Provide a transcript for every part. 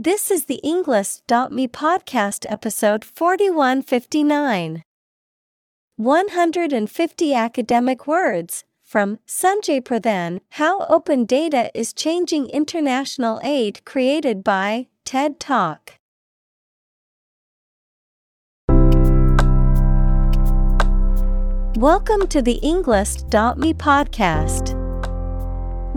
This is the Englist.me podcast episode 4159. 150 academic words from Sanjay Pradhan How Open Data is Changing International Aid created by TED Talk. Welcome to the Englist.me podcast.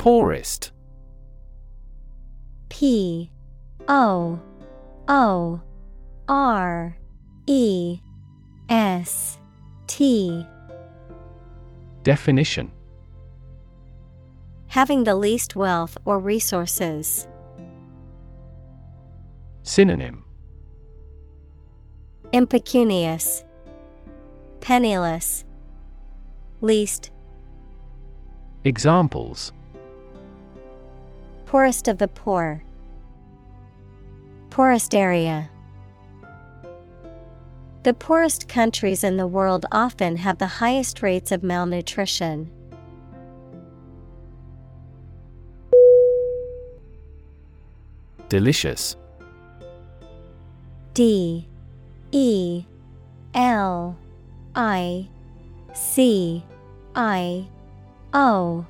Poorest. P O O R E S T Definition Having the least wealth or resources. Synonym Impecunious, Penniless, Least. Examples Poorest of the poor. Poorest area. The poorest countries in the world often have the highest rates of malnutrition. Delicious. D. E. L. I. C. I. O.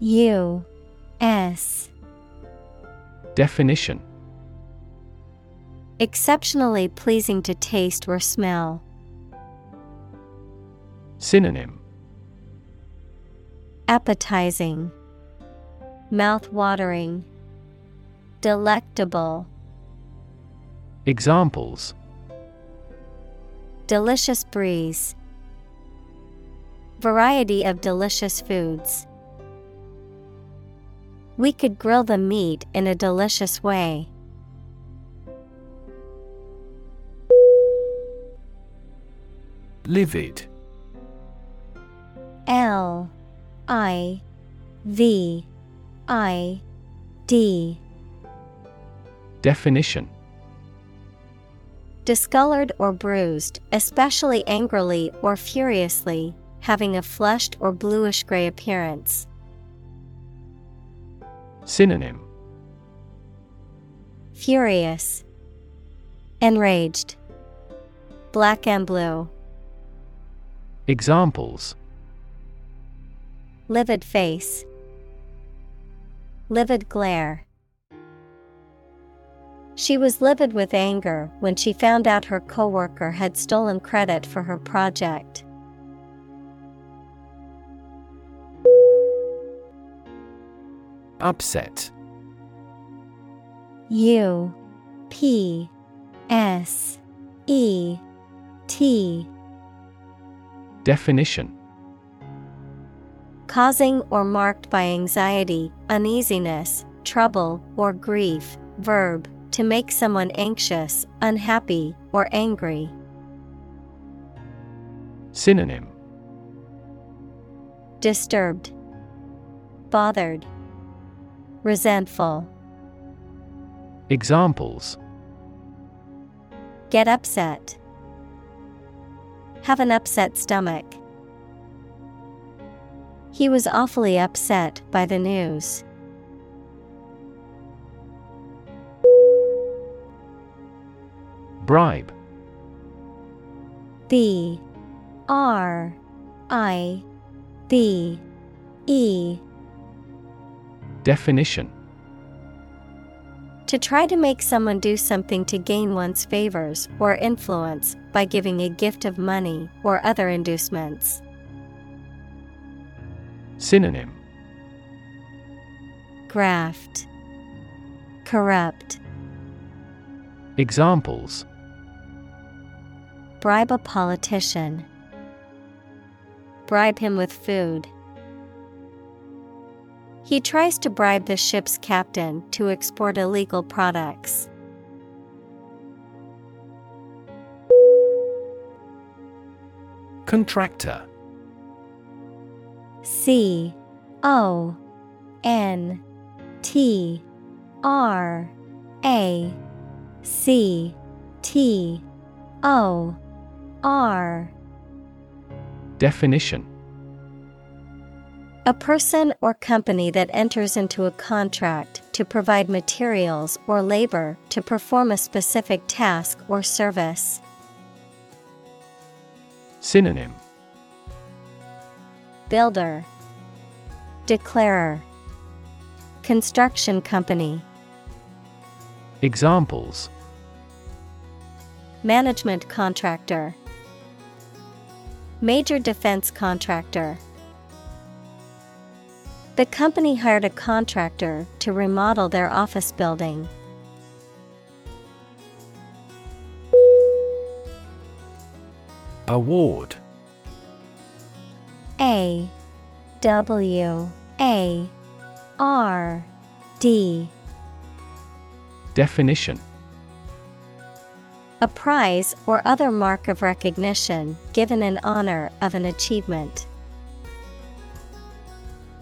U. S Definition Exceptionally pleasing to taste or smell. Synonym Appetizing, Mouth watering, Delectable. Examples Delicious breeze. Variety of delicious foods. We could grill the meat in a delicious way. Livid. L I V I D. Definition Discolored or bruised, especially angrily or furiously, having a flushed or bluish gray appearance. Synonym Furious, Enraged, Black and blue. Examples Livid face, Livid glare. She was livid with anger when she found out her coworker had stolen credit for her project. Upset. U P S E T Definition Causing or marked by anxiety, uneasiness, trouble, or grief. Verb to make someone anxious, unhappy, or angry. Synonym Disturbed, Bothered, Resentful. Examples Get upset. Have an upset stomach. He was awfully upset by the news. Bribe. B R I B E Definition. To try to make someone do something to gain one's favors or influence by giving a gift of money or other inducements. Synonym. Graft, Corrupt, Examples. Bribe a politician, Bribe him with food. He tries to bribe the ship's captain to export illegal products. Contractor. C O N T R A C T O R. Definition A person or company that enters into a contract to provide materials or labor to perform a specific task or service. Synonym. Builder, Declarer, Construction Company, Examples. Management Contractor, Major Defense Contractor. The company hired a contractor to remodel their office building. Award. A. W. A. R. D. Definition. A prize or other mark of recognition given in honor of an achievement.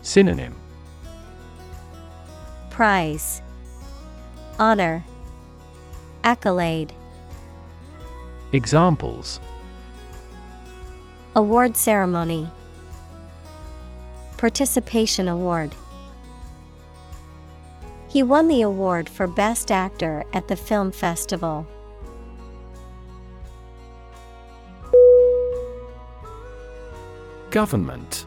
Synonym. Prize Honor. Accolade. Examples. Award Ceremony. Participation Award. He won the award for Best Actor at the film festival. Government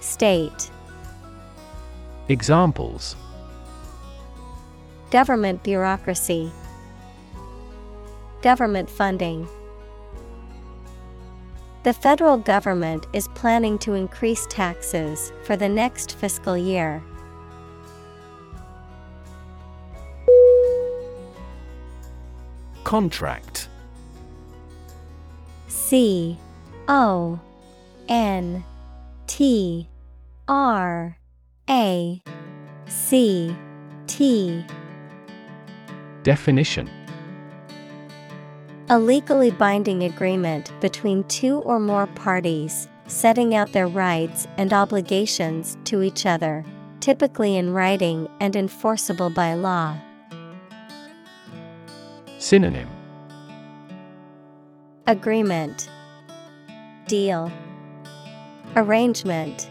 State. Examples. Government bureaucracy. Government funding. The federal government is planning to increase taxes for the next fiscal year. Contract. C O N T R A C T. Definition. A legally binding agreement between two or more parties, setting out their rights and obligations to each other, typically in writing and enforceable by law. Synonym. Agreement. Deal Arrangement.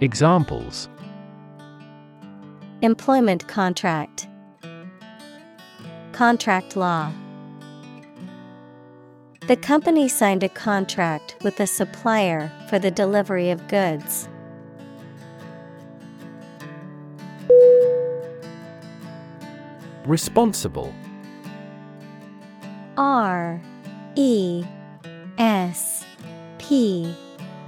Examples. Employment contract. Contract law. The company signed a contract with a supplier for the delivery of goods. Responsible. R E S P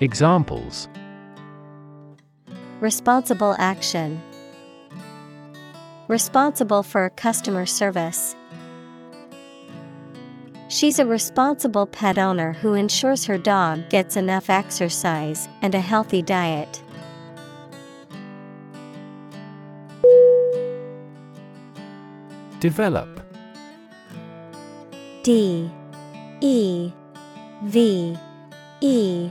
Examples Responsible action. Responsible for customer service. She's a responsible pet owner who ensures her dog gets enough exercise and a healthy diet. Develop D E V E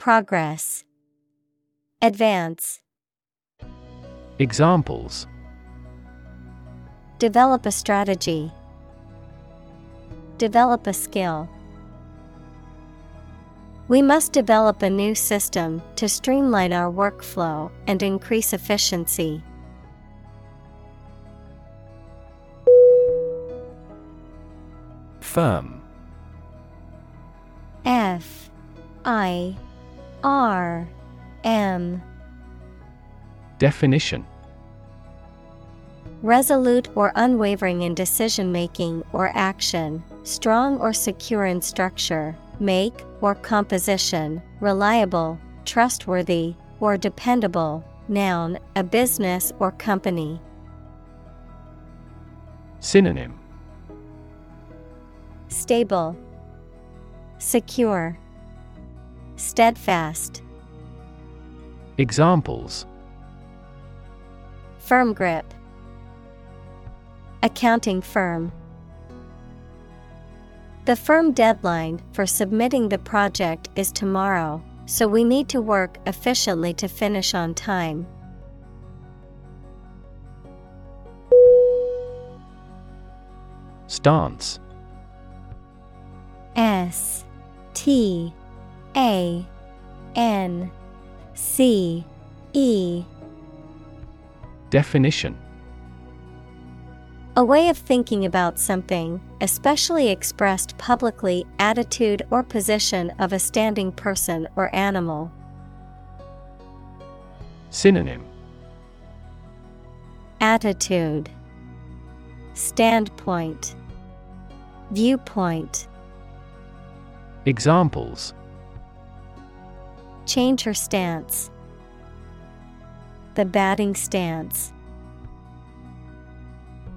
Progress Advance Examples Develop a strategy. Develop a skill. We must develop a new system to streamline our workflow and increase efficiency. Firm F I R M. Definition. Resolute or unwavering in decision making or action, strong or secure in structure, make or composition, reliable, trustworthy, or dependable. Noun, a business or company. Synonym. Stable, Secure, Steadfast. Examples Firm grip. Accounting firm. The firm deadline for submitting the project is tomorrow, so we need to work efficiently to finish on time. Stance S T A N C E. Definition. A way of thinking about something, especially expressed publicly, attitude or position of a standing person or animal. Synonym. Attitude. Standpoint. Viewpoint. Examples Change her stance. The batting stance.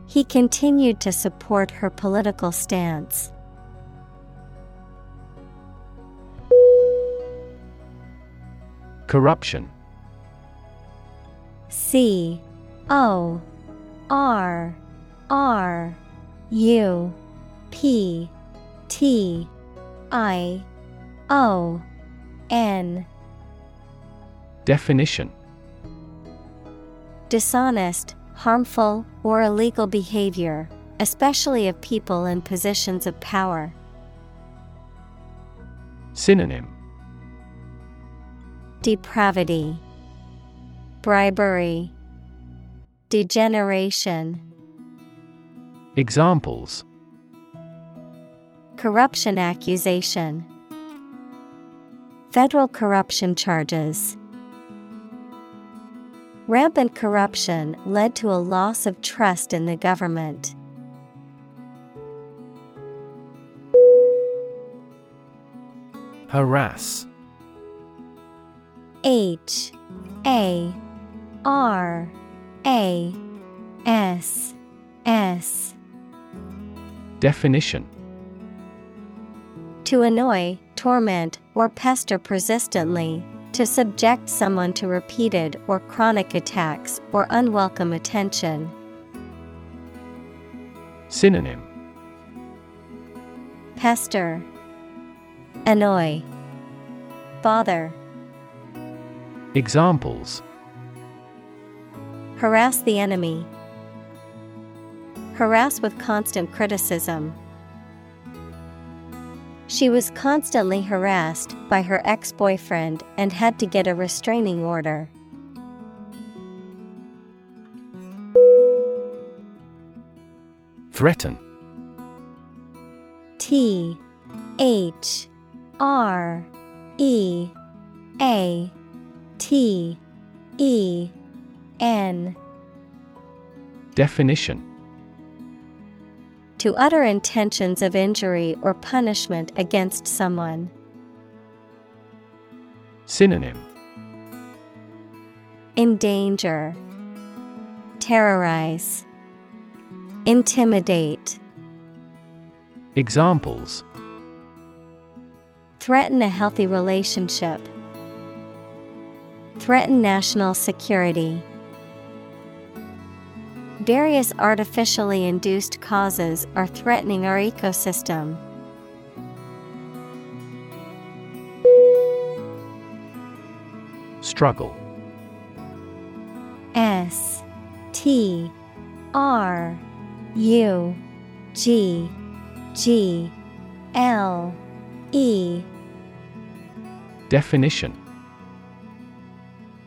He continued to support her political stance. Corruption C O R R U P T I O N Definition Dishonest, harmful, or illegal behavior, especially of people in positions of power. Synonym Depravity, Bribery, Degeneration. Examples Corruption accusation. Federal corruption charges. Rampant corruption led to a loss of trust in the government. Harass. H A R A S S. Definition. To annoy, torment, or pester persistently, to subject someone to repeated or chronic attacks or unwelcome attention. Synonym Pester, Annoy, Bother, Examples Harass the enemy. Harass with constant criticism. She was constantly harassed by her ex boyfriend and had to get a restraining order. Threaten. T H R E A T E N Definition To utter intentions of injury or punishment against someone. Synonym Endanger, Terrorize, Intimidate. Examples Threaten a healthy relationship. Threaten national security. Various artificially induced causes are threatening our ecosystem. Struggle. S T R U G G L E. Definition.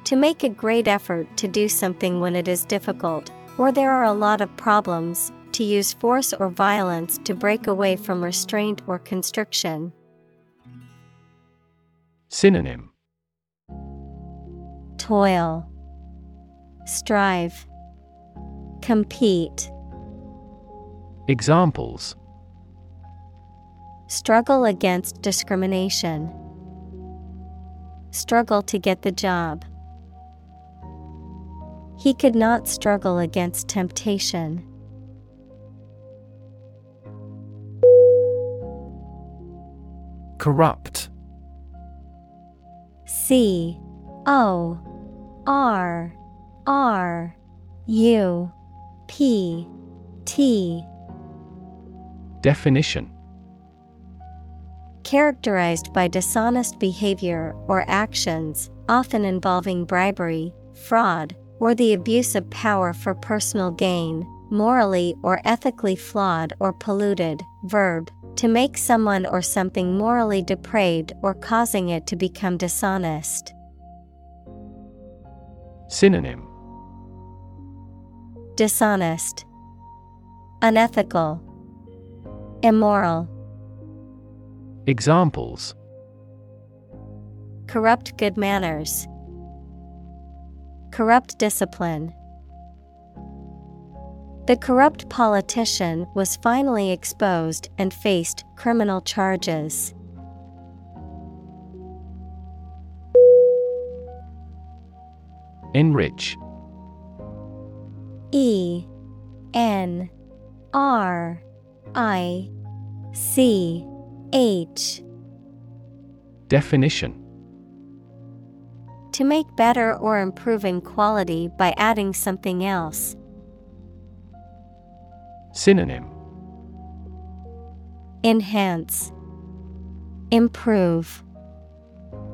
To make a great effort to do something when it is difficult, or there are a lot of problems, to use force or violence to break away from restraint or constriction. Synonym. Toil, Strive, Compete, Examples. Struggle against discrimination, Struggle to get the job. He could not struggle against temptation. Corrupt. C O R R U P T. Definition. Characterized by dishonest behavior or actions, often involving bribery, fraud, or the abuse of power for personal gain, morally or ethically flawed or polluted. Verb to make someone or something morally depraved or causing it to become dishonest. Synonym Dishonest, Unethical, Immoral. Examples Corrupt good manners. Corrupt discipline. The corrupt politician was finally exposed and faced criminal charges. Enrich E N R I C H Definition To make better or improve in quality by adding something else. Synonym Enhance, Improve,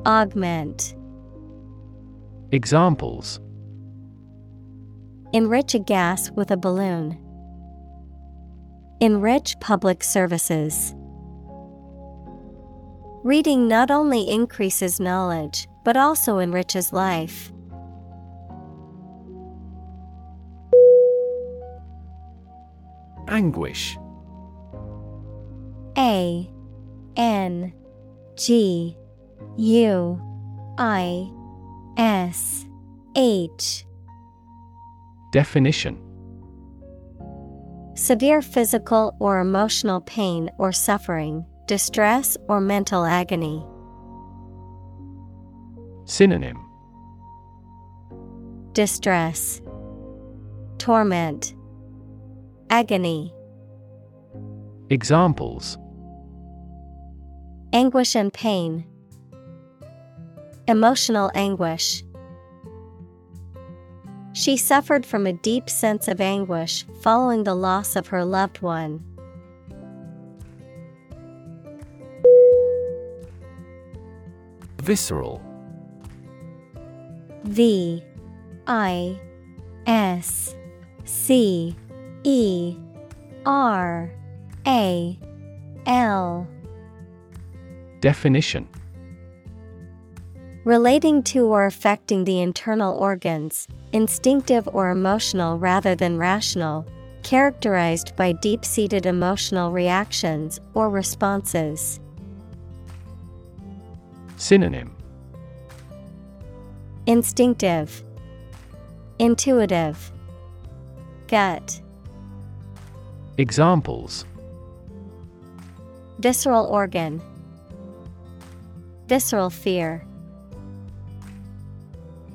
Augment. Examples Enrich a gas with a balloon. Enrich public services. Reading not only increases knowledge, but also enriches life. Anguish A N G U I S H Definition Severe physical or emotional pain or suffering, distress or mental agony. Synonym Distress, Torment, Agony. Examples Anguish and pain. Emotional anguish. She suffered from a deep sense of anguish following the loss of her loved one. Visceral V I S C E R A L. Definition. Relating to or affecting the internal organs, instinctive or emotional rather than rational, Characterized by deep seated emotional reactions or responses. Synonym Instinctive, Intuitive, Gut. Examples Visceral organ, Visceral fear.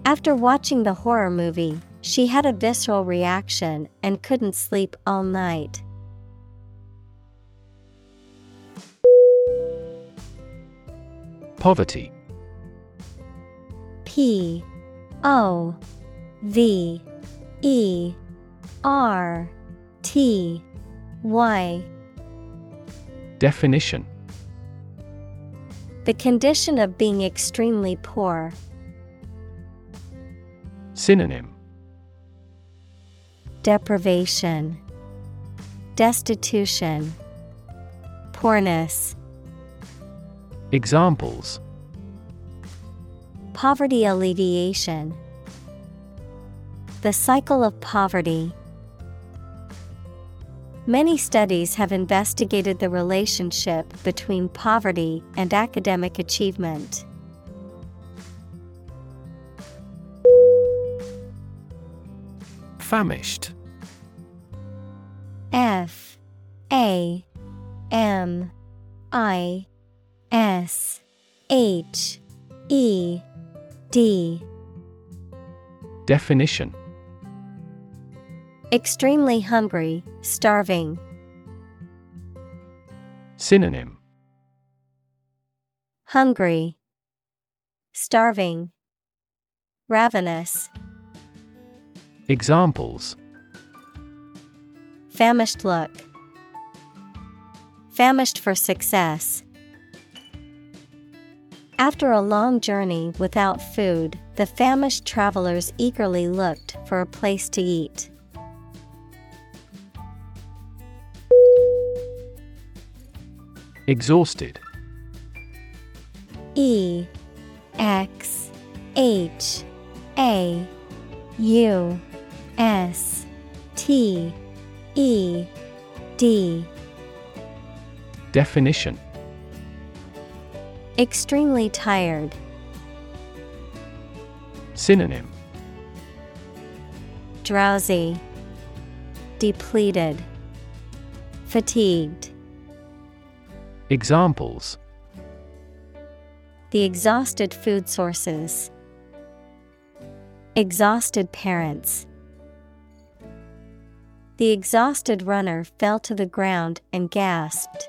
After watching the horror movie, she had a visceral reaction and couldn't sleep all night. Poverty P O V E R T Y. Definition. The condition of being extremely poor. Synonym. Deprivation, Destitution, Poorness. Examples Poverty alleviation. The cycle of poverty. Many studies have investigated the relationship between poverty and academic achievement. Famished. F. A. M. I. S. H. E D Definition Extremely hungry, starving. Synonym Hungry, starving, ravenous. Examples Famished look. Famished for success. After a long journey without food, the famished travelers eagerly looked for a place to eat. Exhausted. E X H A U S T E D. Definition Extremely tired. Synonym Drowsy, depleted, fatigued. Examples The exhausted food sources, exhausted parents. The exhausted runner fell to the ground and gasped.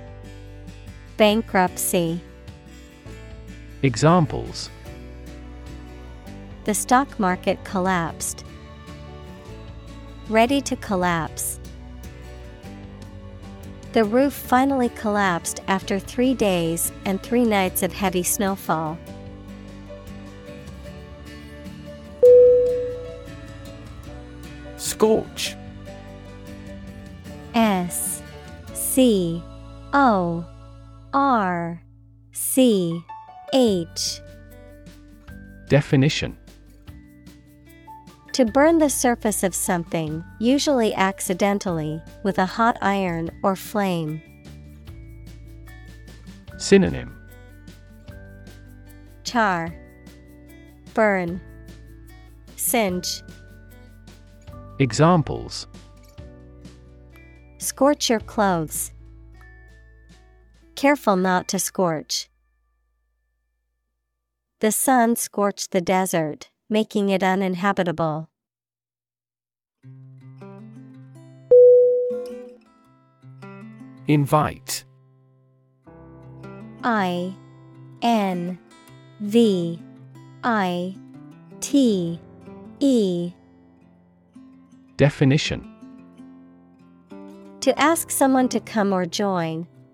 Bankruptcy. Examples The stock market collapsed. Ready to collapse. The roof finally collapsed after three days and three nights of heavy snowfall. Scorch S C O R C H Definition To burn the surface of something, usually accidentally, with a hot iron or flame. Synonym Char, Burn, Singe. Examples Scorch your clothes. Careful not to scorch. The sun scorched the desert, making it uninhabitable. Invite I N V I T E. Definition To ask someone to come or join,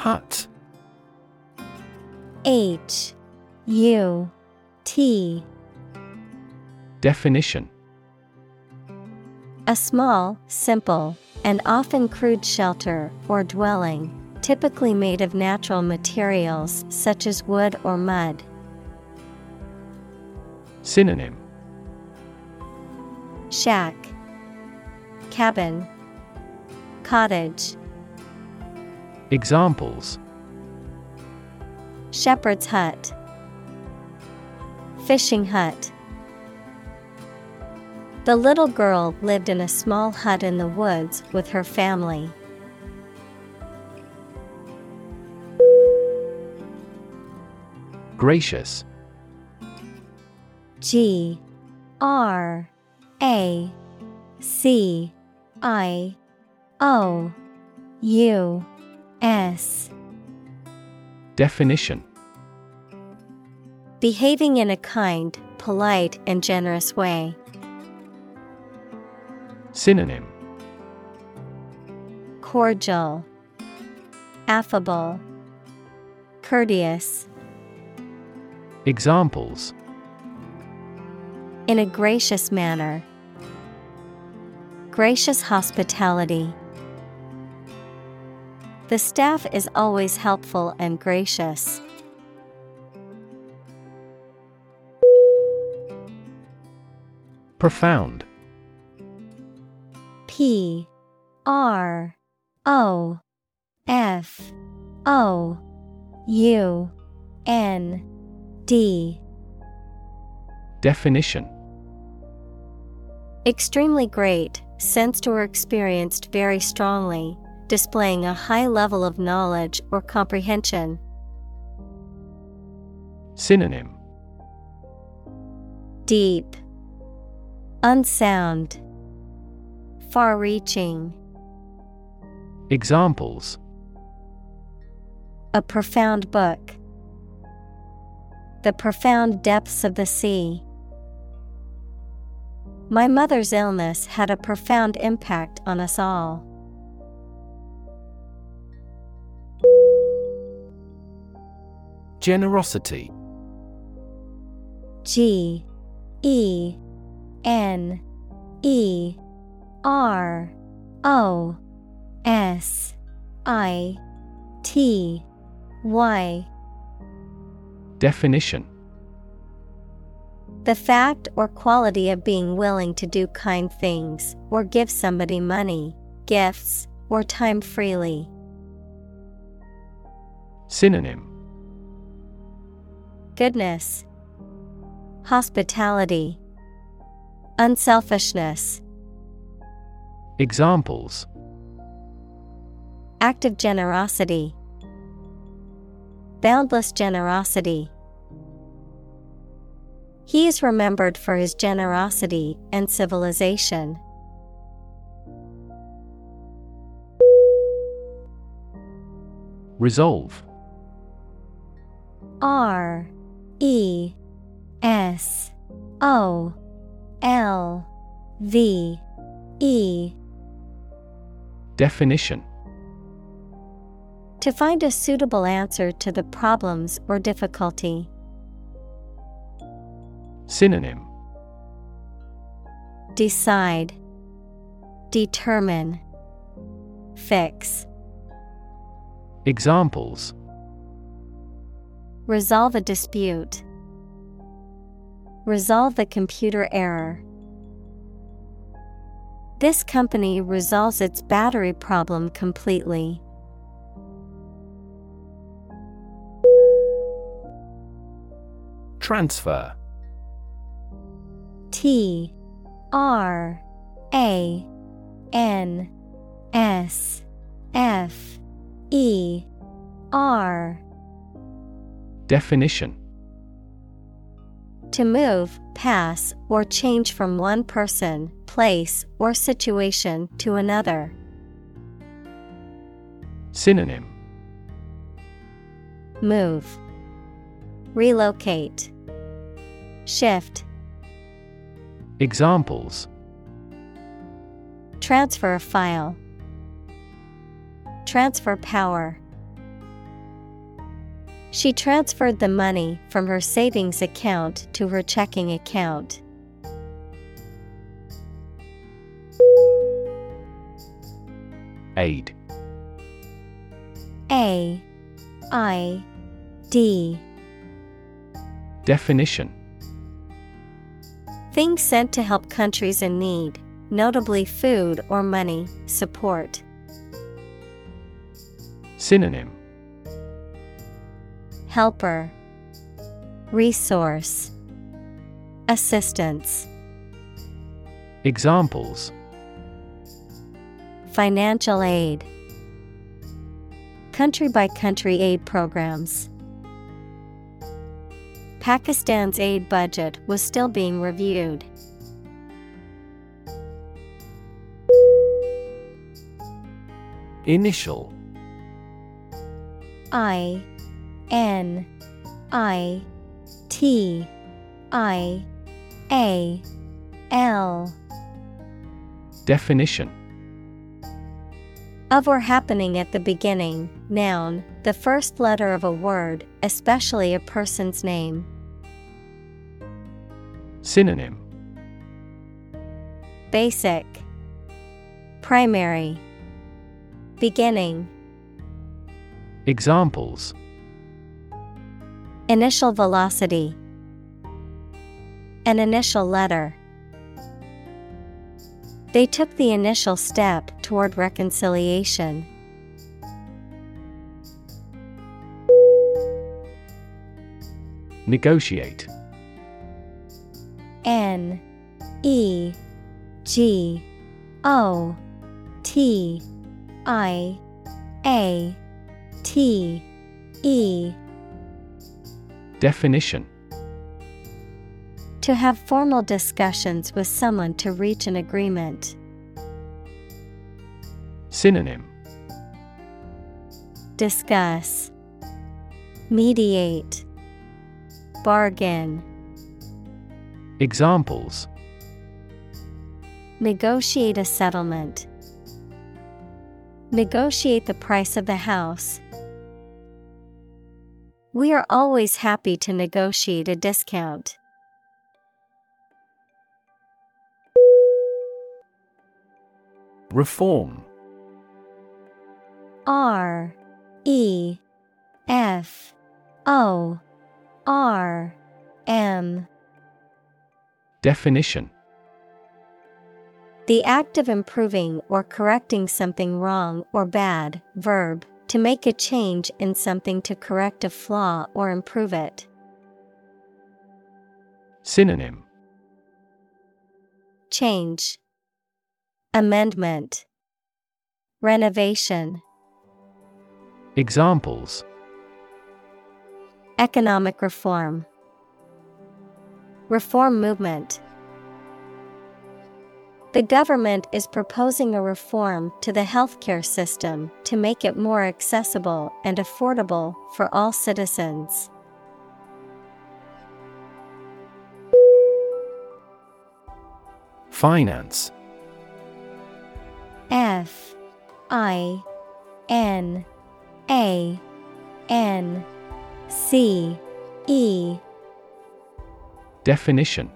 Hut. H U T. Definition. A small, simple, and often crude shelter or dwelling, typically made of natural materials such as wood or mud. Synonym. Shack, Cabin, Cottage. Examples. Shepherd's hut, Fishing hut. The little girl lived in a small hut in the woods with her family. Gracious. G. R. A. C. I. O. U S Definition Behaving in a kind, polite, and generous way. Synonym Cordial, Affable, Courteous. Examples In a gracious manner. Gracious hospitality. The staff is always helpful and gracious. Profound. P. R. O. F. O. U. N. D. Definition. Extremely great, sensed or experienced very strongly, displaying a high level of knowledge or comprehension. Synonym Deep, Unsound, Far reaching, Examples a profound book. The profound depths of the sea. My mother's illness had a profound impact on us all. Generosity. G E N E R O S I T Y. Definition. The fact or quality of being willing to do kind things or give somebody money, gifts, or time freely. Synonym Goodness, Hospitality, Unselfishness, Examples. Active generosity, Boundless generosity. He is remembered for his generosity and civilization. Resolve. R E S O L V E. Definition. To find a suitable answer to the problems or difficulty. Synonym. Decide, Determine, Fix. Examples Resolve a dispute. Resolve the computer error. This company resolves its battery problem completely. Transfer T R A N S F E R Definition To move, pass, or change from one person, place, or situation to another. Synonym Move, Relocate, Shift. Examples Transfer a file. Transfer power. She transferred the money from her savings account to her checking account. Aid A I D Definition Things sent to help countries in need, notably food or money, support. Synonym Helper Resource Assistance. Examples. Financial aid. Country by country aid programs. Pakistan's aid budget was still being reviewed. Initial. I N I T I A L. Definition. Of or happening at the beginning, noun, the first letter of a word, especially a person's name. Synonym. Basic. Primary. Beginning. Examples Initial velocity An initial letter. They took the initial step toward reconciliation. Negotiate N E G O T I A T E Definition To have formal discussions with someone to reach an agreement. Synonym Discuss Mediate Bargain Examples Negotiate a settlement. Negotiate the price of the house. We are always happy to negotiate a discount. Reform. R E F O R M. Definition. The act of improving or correcting something wrong or bad, verb, to make a change in something to correct a flaw or improve it. Synonym. Change, Amendment, Renovation, Examples. Economic reform, Reform movement. The government is proposing a reform to the healthcare system to make it more accessible and affordable for all citizens. Finance. F I N A N C E. Definition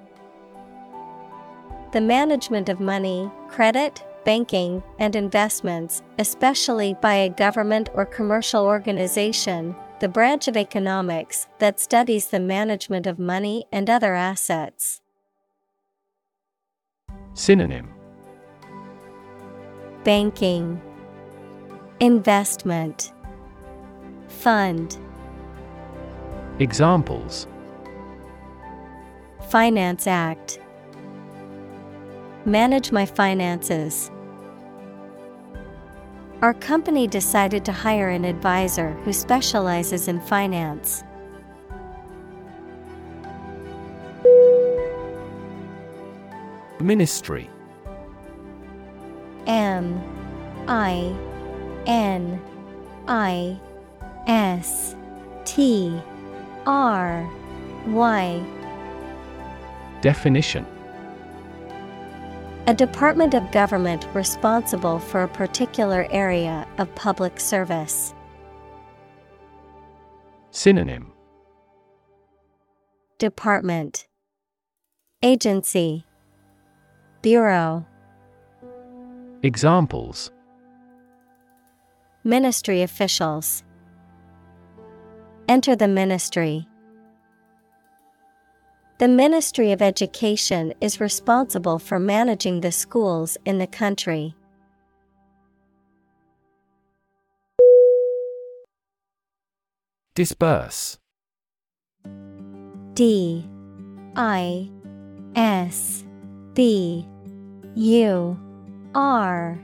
The management of money, credit, banking, and investments, especially by a government or commercial organization, the branch of economics that studies the management of money and other assets. Synonym Banking, Investment, Fund. Examples Finance Act. Manage my finances. Our company decided to hire an advisor who specializes in finance. Ministry M I N I S T R Y Definition A department of government responsible for a particular area of public service. Synonym. Department. Agency. Bureau. Examples. Ministry officials. Enter the ministry. The Ministry of Education is responsible for managing the schools in the country. Disburse. D. I. S. B. U. R.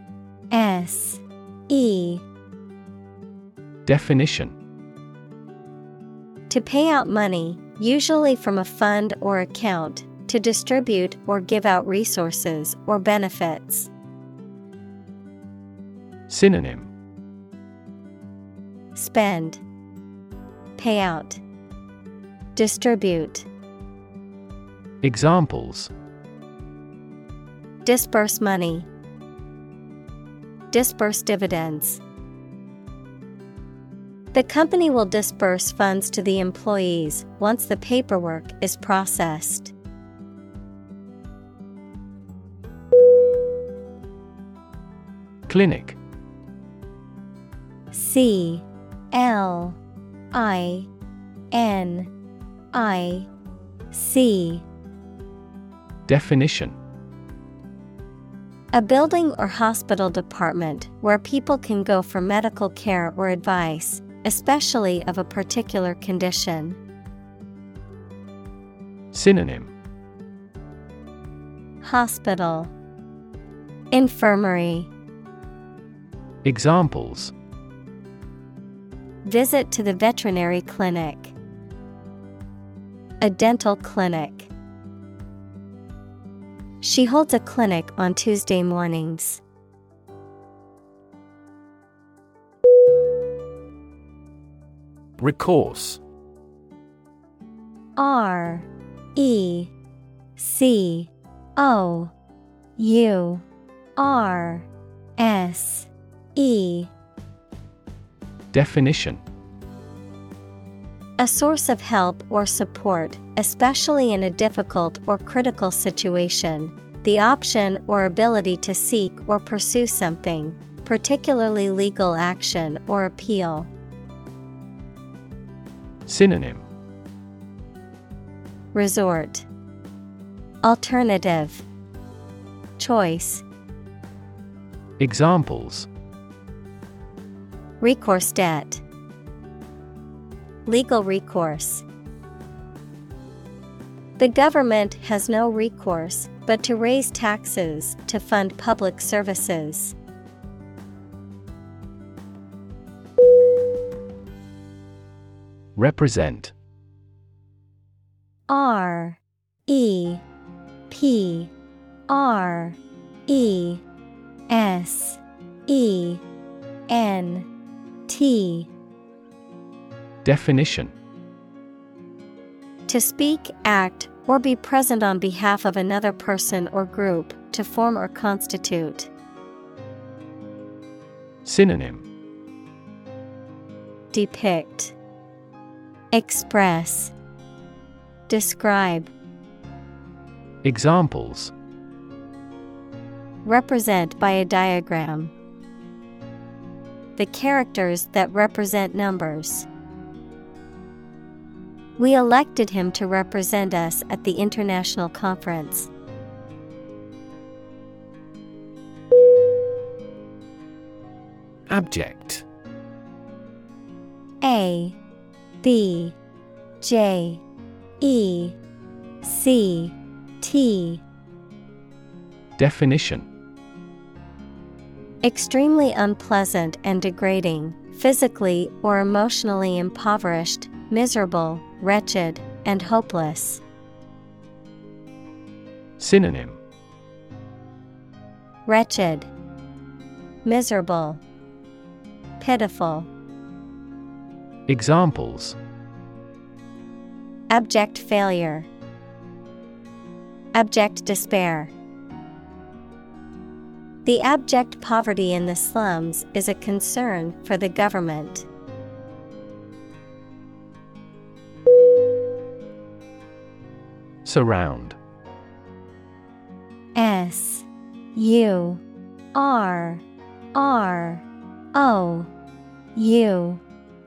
S. E. Definition. To pay out money, usually from a fund or account, to distribute or give out resources or benefits. Synonym Spend, Pay out, Distribute. Examples Disburse money. Disburse dividends. The company will disburse funds to the employees once the paperwork is processed. Clinic. C L I N I C. Definition. A building or hospital department where people can go for medical care or advice, especially of a particular condition. Synonym Hospital Infirmary Examples Visit to the veterinary clinic. A dental clinic. She holds a clinic on Tuesday mornings. Recourse R E C O U R S E Definition A source of help or support, especially in a difficult or critical situation. The option or ability to seek or pursue something, particularly legal action or appeal. Synonym. Resort. Alternative. Choice. Examples. Recourse debt. Legal recourse. The government has no recourse but to raise taxes to fund public services. Represent. R E P R E S E N T. Definition. To speak, act, or be present on behalf of another person or group, to form or constitute. Synonym. Depict Express Describe Examples Represent by a diagram. The characters that represent numbers. We elected him to represent us at the international conference. Abject A B J E C T. Definition. Extremely unpleasant and degrading, physically or emotionally impoverished, miserable, wretched, and hopeless. Synonym. Wretched, Miserable, Pitiful. Examples Abject failure, Abject despair. The abject poverty in the slums is a concern for the government. Surround S U R R O U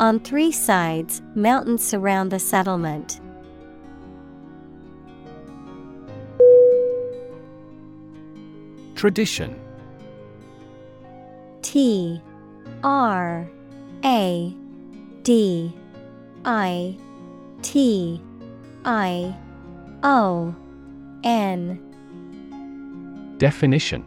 On three sides, mountains surround the settlement. Tradition. T R A D I T I O N. Definition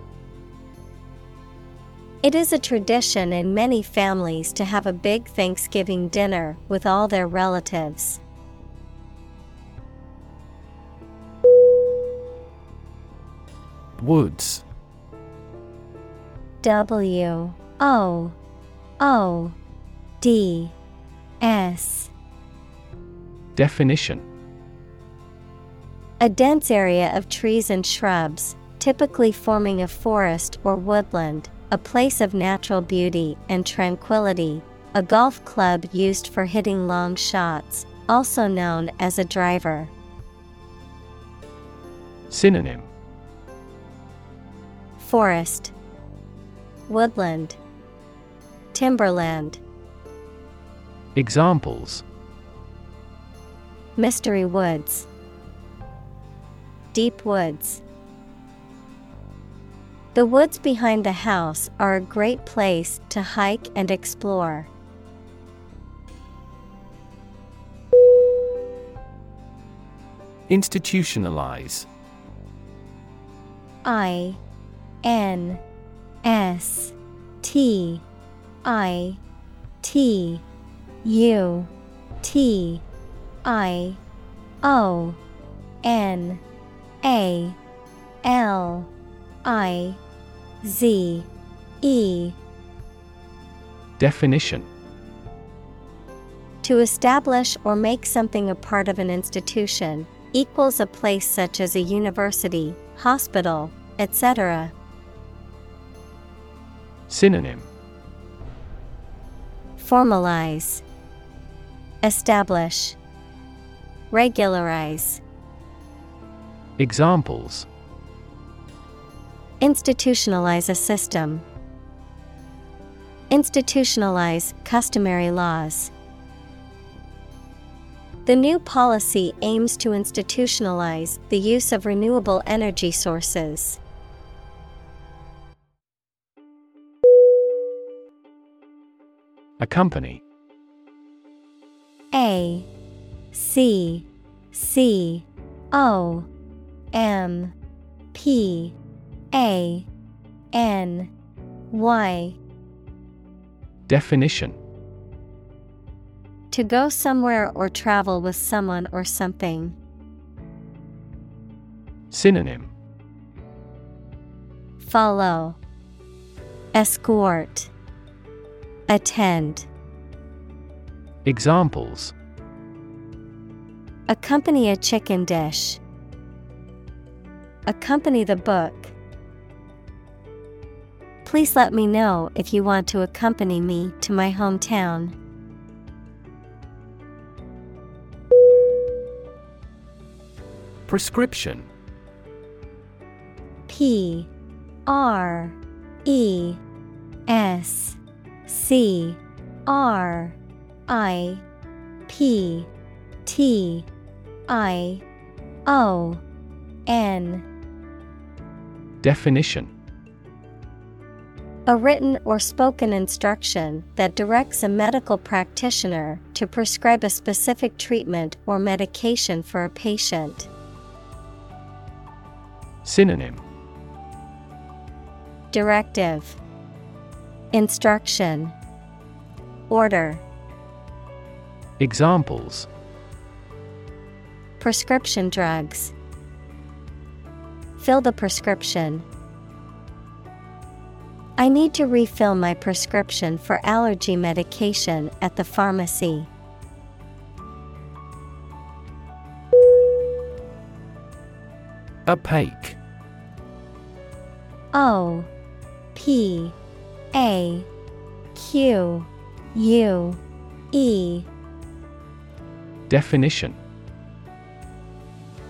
It is a tradition in many families to have a big Thanksgiving dinner with all their relatives. Woods. W O O D S. Definition. A dense area of trees and shrubs, typically forming a forest or woodland, a place of natural beauty and tranquility, a golf club used for hitting long shots, also known as a driver. Synonym. Forest, Woodland, Timberland, Examples. Mystery Woods, Deep Woods. The woods behind the house are a great place to hike and explore. Institutionalize I N S T I T U T I O N A L I Z E. Definition. To establish or make something a part of an institution equals a place such as a university, hospital, etc. Synonym. Formalize, Establish, Regularize. Examples Institutionalize a system. Institutionalize customary laws. The new policy aims to institutionalize the use of renewable energy sources. Accompany A C C O M P A N Y Definition To go somewhere or travel with someone or something. Synonym Follow, Escort, Attend. Examples Accompany a chicken dish. Accompany the book. Please let me know if you want to accompany me to my hometown. Prescription. P R E S C R I P T I O N. Definition A written or spoken instruction that directs a medical practitioner to prescribe a specific treatment or medication for a patient. Synonym Directive Instruction Order Examples Prescription drugs. Fill the prescription. I need to refill my prescription for allergy medication at the pharmacy. Opaque O P A Q U E Definition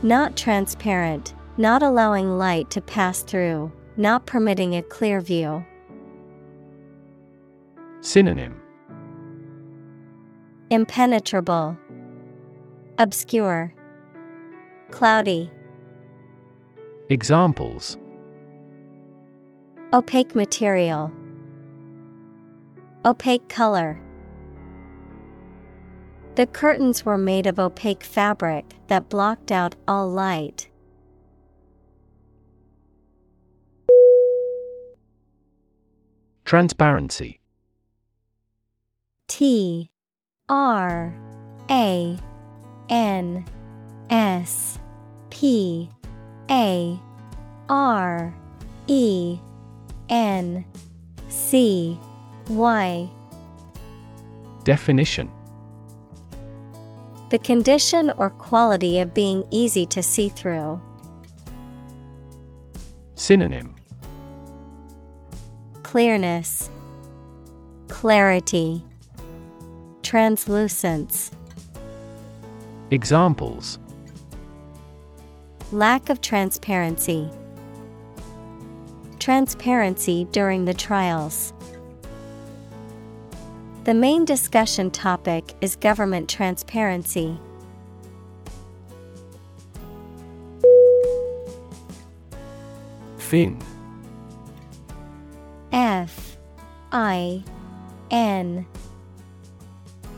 Not transparent, not allowing light to pass through, not permitting a clear view. Synonym. Impenetrable, Obscure, Cloudy, Examples. Opaque material, Opaque color. The curtains were made of opaque fabric that blocked out all light. Transparency T R A N S P A R E N C Y. Definition. The condition or quality of being easy to see through. Synonym. Clearness, Clarity, Translucence. Examples Lack of transparency. Transparency during the trials. The main discussion topic is government transparency. Fin F I N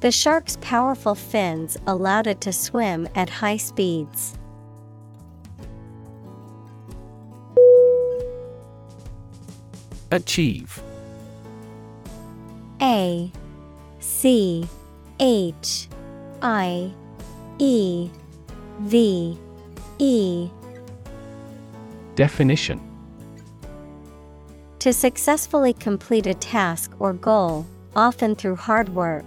The shark's powerful fins allowed it to swim at high speeds. Achieve. A C H I E V E. Definition. To successfully complete a task or goal, often through hard work,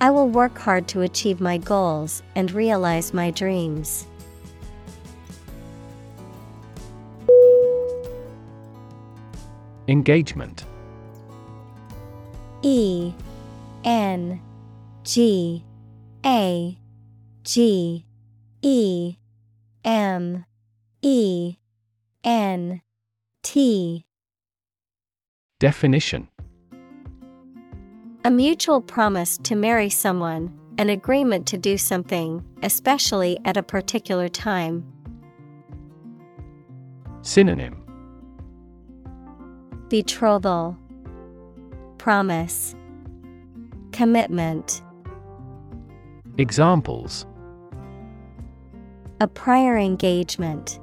I will work hard to achieve my goals and realize my dreams. Engagement. E N G A G E M E N T. Definition A mutual promise to marry someone, an agreement to do something, especially at a particular time. Synonym Betrothal Promise Commitment Examples A prior engagement.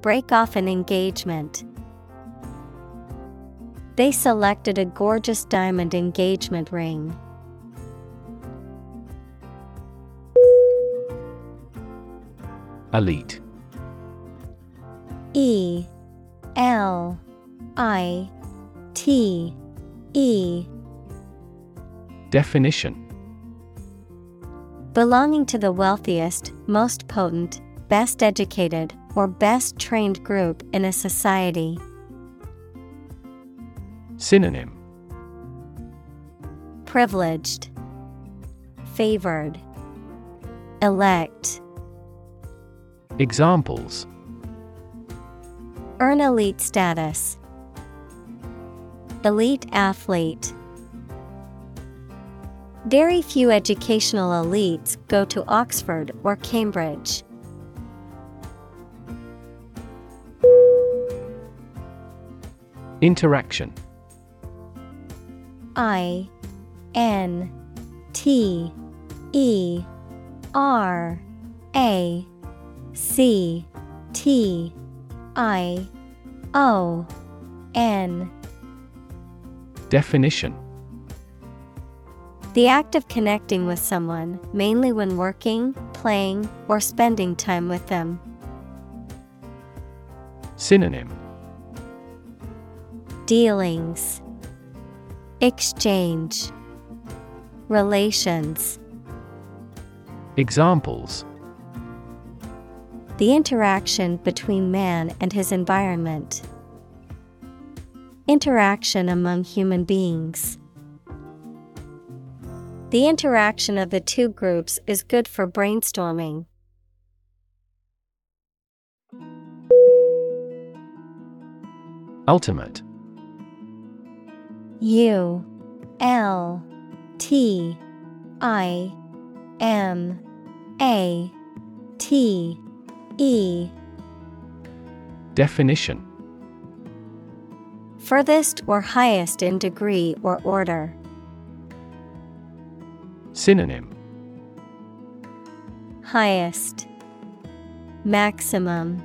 Break off an engagement. They selected a gorgeous diamond engagement ring. Elite E L I T E Definition Belonging to the wealthiest, most potent, best educated, or best trained group in a society. Synonym Privileged, Favored, Elect. Examples Earn elite status. Elite athlete. Very few educational elites go to Oxford or Cambridge. Interaction I N T E R A C T I O N. Definition. The act of connecting with someone, mainly when working, playing, or spending time with them. Synonym. Dealings, Exchange, Relations. Examples The interaction between man and his environment. Interaction among human beings. The interaction of the two groups is good for brainstorming. Ultimate U L T I M A T E. Definition. Furthest or highest in degree or order. Synonym. Highest, Maximum,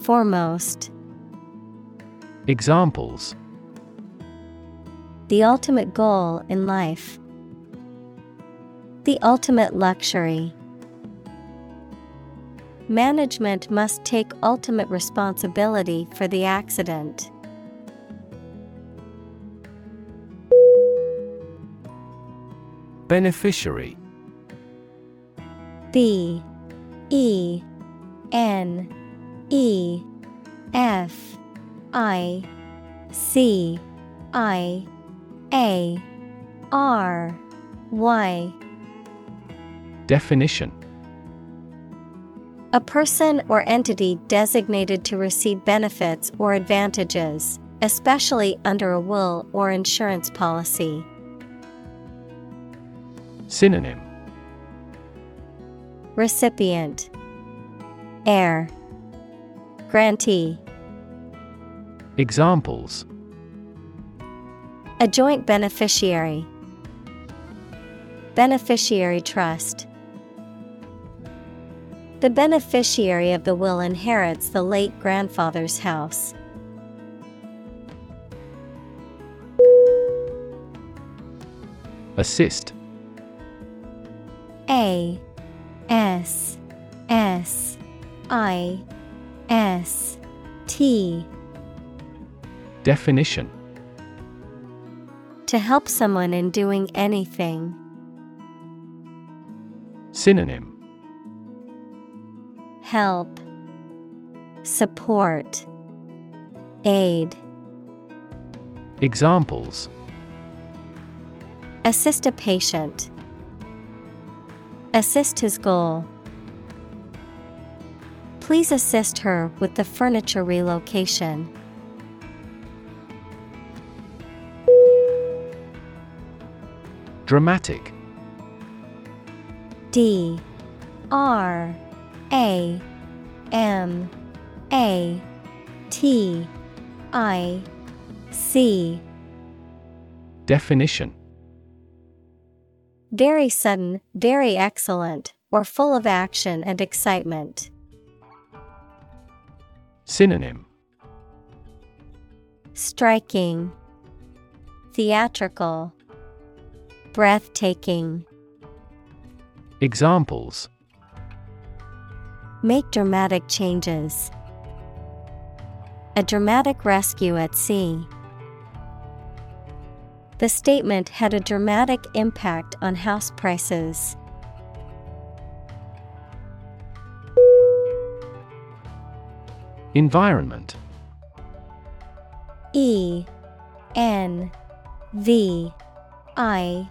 Foremost. Examples The ultimate goal in life. The ultimate luxury. Management must take ultimate responsibility for the accident. Beneficiary. B. E. N. E. F. I. C. I A R Y. Definition. A person or entity designated to receive benefits or advantages, especially under a will or insurance policy. Synonym. Recipient. Heir. Grantee. Examples A joint beneficiary. Beneficiary trust. The beneficiary of the will inherits the late grandfather's house. Assist. A S S I S T. Definition To help someone in doing anything. Synonym Help, Support, Aid. Examples Assist a patient. Assist his goal. Please assist her with the furniture relocation. Dramatic. D R A M A T I C. Definition. Very sudden, very excellent, or full of action and excitement. Synonym. Striking, Theatrical, Breathtaking. Examples Make dramatic changes. A dramatic rescue at sea. The statement had a dramatic impact on house prices. Environment E N V I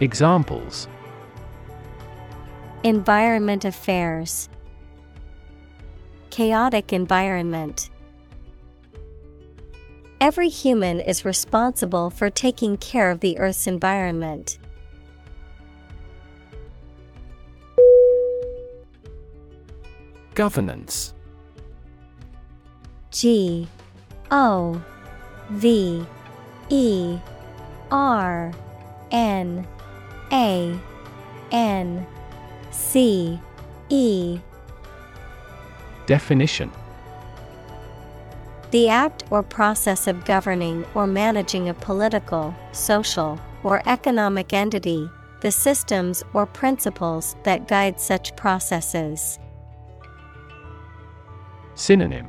Examples Environment Affairs, Chaotic environment. Every human is responsible for taking care of the Earth's environment. Governance G O V E R N A N C E. Definition. The act or process of governing or managing a political, social, or economic entity, the systems or principles that guide such processes. Synonym.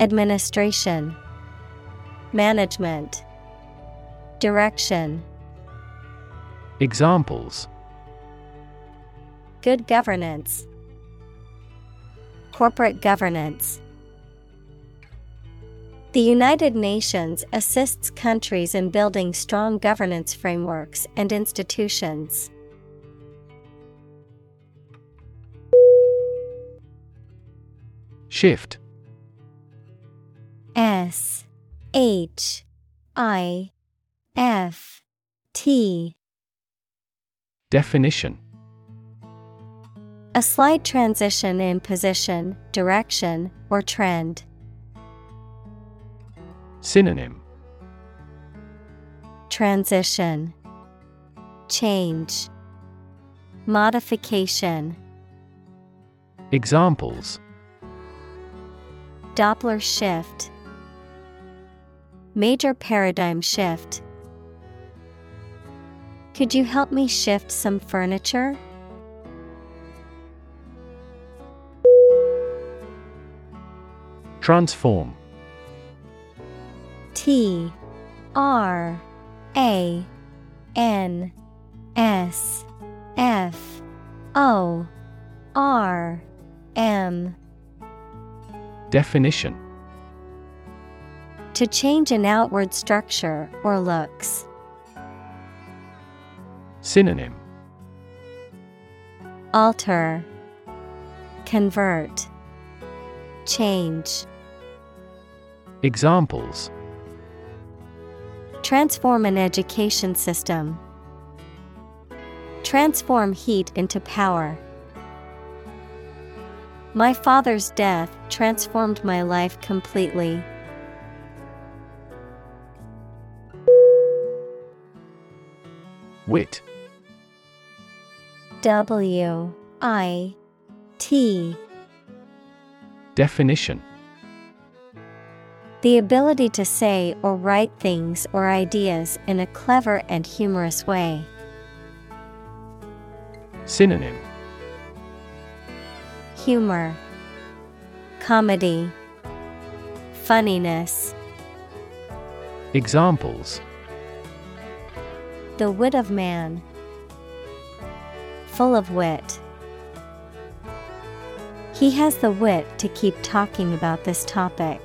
Administration, Management, Direction, Examples Good governance, Corporate governance. The United Nations assists countries in building strong governance frameworks and institutions. Shift S H I F T Definition. A slight transition in position, direction, or trend. Synonym. Transition. Change. Modification. Examples. Doppler shift. Major paradigm shift. Could you help me shift some furniture? Transform T R A N S F O R M Definition To change an outward structure or looks. Synonym Alter Convert Change Examples Transform an education system. Transform heat into power. My father's death transformed my life completely. Wit W I T Definition The ability to say or write things or ideas in a clever and humorous way. Synonym Humor, Comedy, Funniness. Examples The wit of man. Full of wit. He has the wit to keep talking about this topic.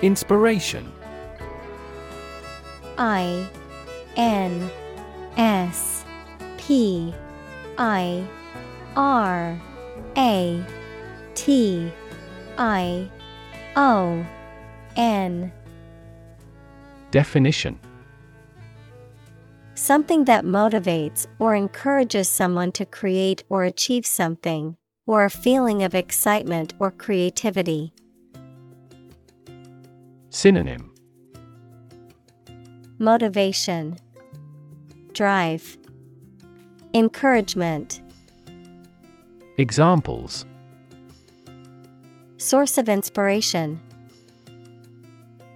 Inspiration I N S P I R A T I O N Definition Something that motivates or encourages someone to create or achieve something, or a feeling of excitement or creativity. Synonym Motivation, Drive, Encouragement. Examples Source of inspiration.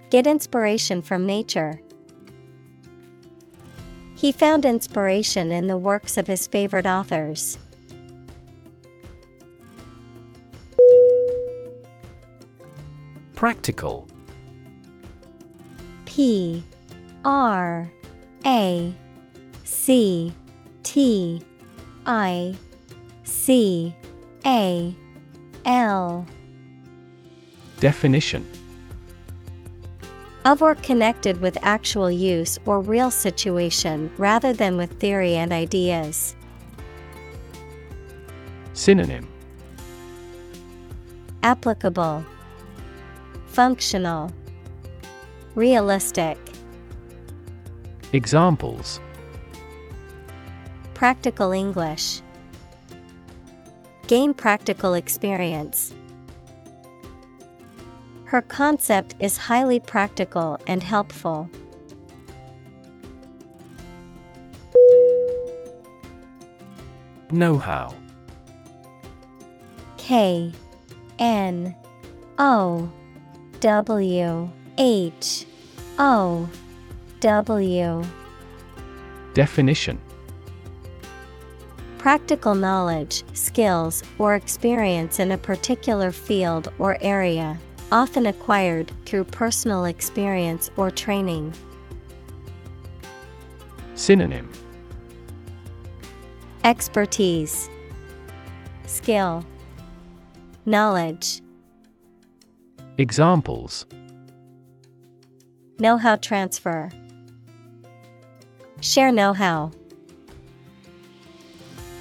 Get inspiration from nature. He found inspiration in the works of his favorite authors. Practical P R A C T I C A L Definition of or connected with actual use or real situation rather than with theory and ideas. Synonym Applicable, Functional, Realistic. Examples Practical English. Gain practical experience. Her concept is highly practical and helpful. Know how K N O W H O W. Definition. Practical knowledge, skills, or experience in a particular field or area, often acquired through personal experience or training. Synonym Expertise, Skill, Knowledge, Examples Know how transfer, Share know how.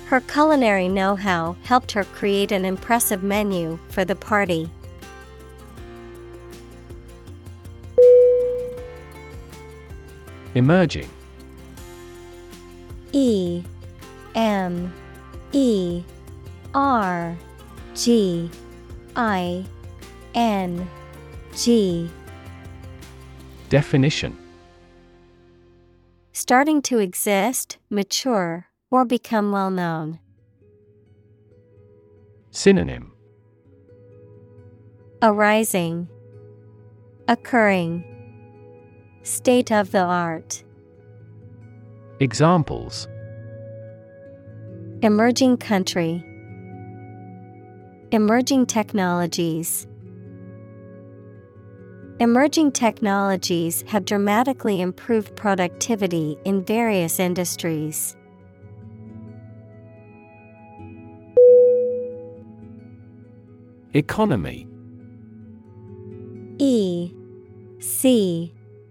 Her culinary know how helped her create an impressive menu for the party. Emerging. E M E R G I N G. Definition. Starting to exist, mature, or become well known. Synonym. Arising, Occurring, State of the art. Examples Emerging country, Emerging technologies. Emerging technologies have dramatically improved productivity in various industries. Economy E C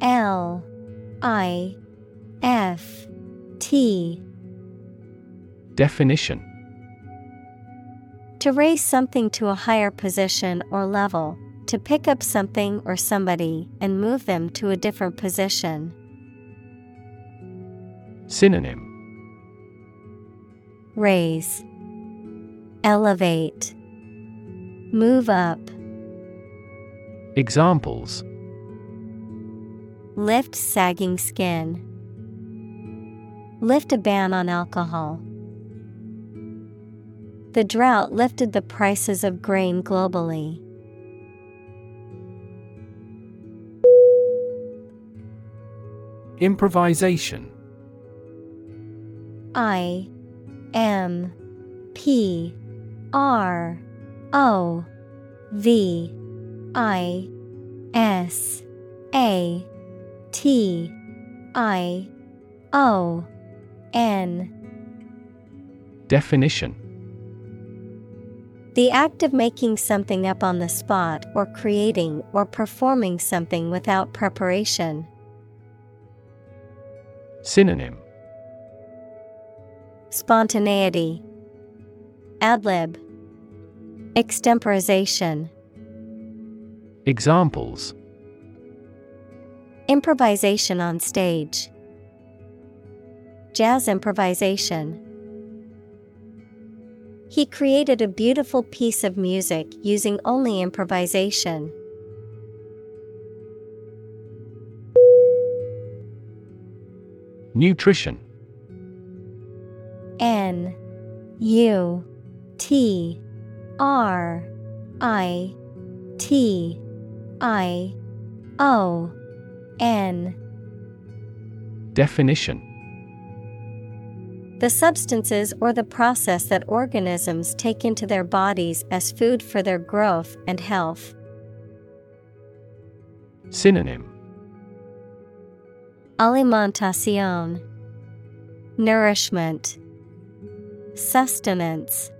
L I F T. Definition. To raise something to a higher position or level, to pick up something or somebody and move them to a different position. Synonym. Raise, Elevate, Move up. Examples Lift sagging skin. Lift a ban on alcohol. The drought lifted the prices of grain globally. Improvisation I M P R O V I S A T I O N. Definition. The act of making something up on the spot or creating or performing something without preparation. Synonym. Spontaneity, Adlib, Extemporization, Examples Improvisation on stage, Jazz improvisation. He created a beautiful piece of music using only improvisation. Nutrition N U T R I T I O N. Definition. The substances or the process that organisms take into their bodies as food for their growth and health. Synonym. Alimentación. Nourishment. Sustenance.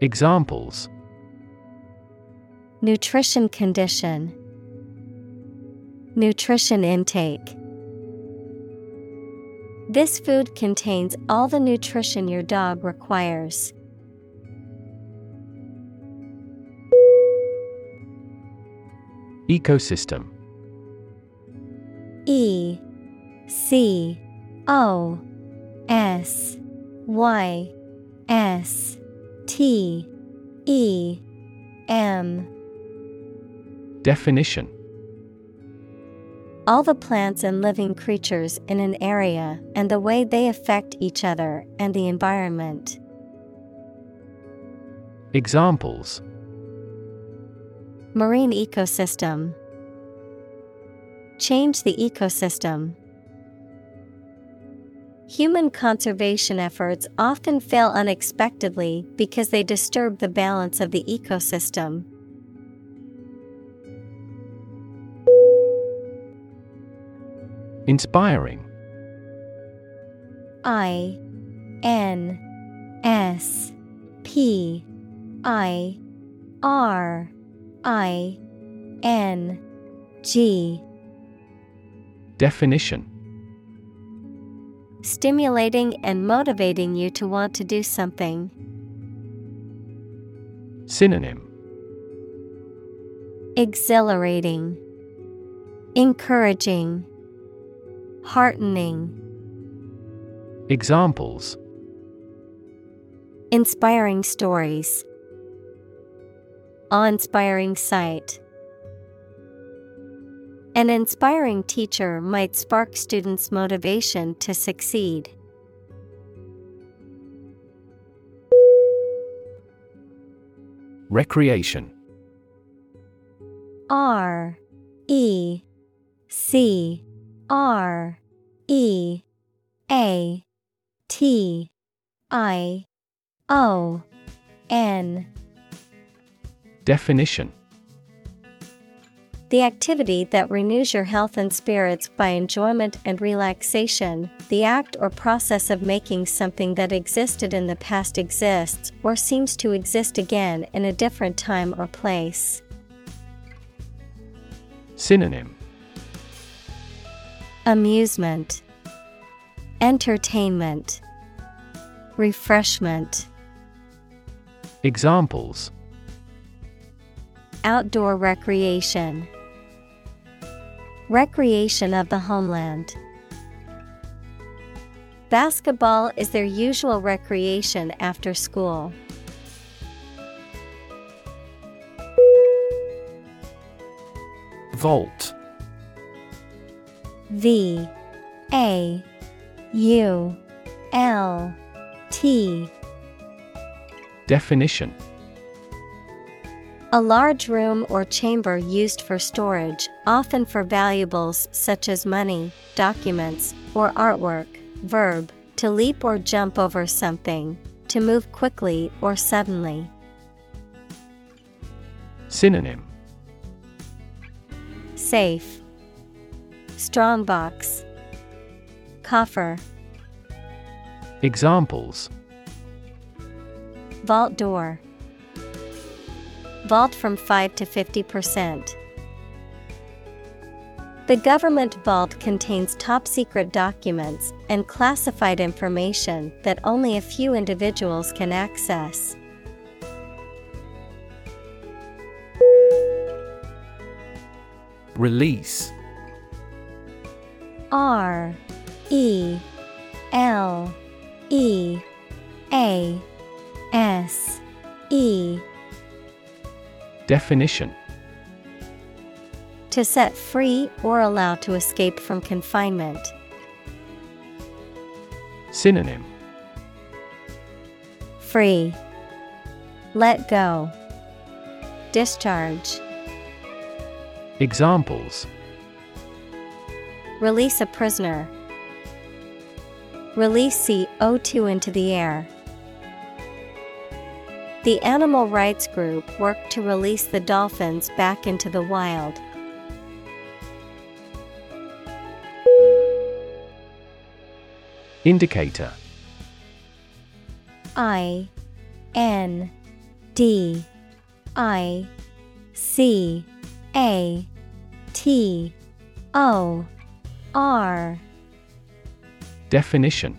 Examples. Nutrition condition Nutrition intake. This food contains all the nutrition your dog requires. Ecosystem. E C O S Y S T E M. Definition All the plants and living creatures in an area and the way they affect each other and the environment. Examples Marine ecosystem Change the ecosystem. Human conservation efforts often fail unexpectedly because they disturb the balance of the ecosystem. Inspiring. I N S P I R I N G. Definition. Stimulating and motivating you to want to do something. Synonym. Exhilarating, Encouraging, Heartening. Examples Inspiring stories. Awe inspiring sight. An inspiring teacher might spark students' motivation to succeed. Recreation R E C R E A T I O N. Definition. The activity that renews your health and spirits by enjoyment and relaxation, the act or process of making something that existed in the past exists or seems to exist again in a different time or place. Synonym Amusement, Entertainment, Refreshment. Examples Outdoor recreation, Recreation of the homeland. Basketball is their usual recreation after school. Vault V A U L T Definition A large room or chamber used for storage, often for valuables such as money, documents, or artwork. Verb, to leap or jump over something, to move quickly or suddenly. Synonym Safe, Strong box, Coffer, Examples Vault door. Vault from 5 to 50%. The government vault contains top secret documents and classified information that only a few individuals can access. Release R E L E A S E Definition To set free or allow to escape from confinement. Synonym Free. Let go. Discharge. Examples Release a prisoner. Release CO2 into the air. The animal rights group worked to release the dolphins back into the wild. Indicator I N D I C A T O R. Definition.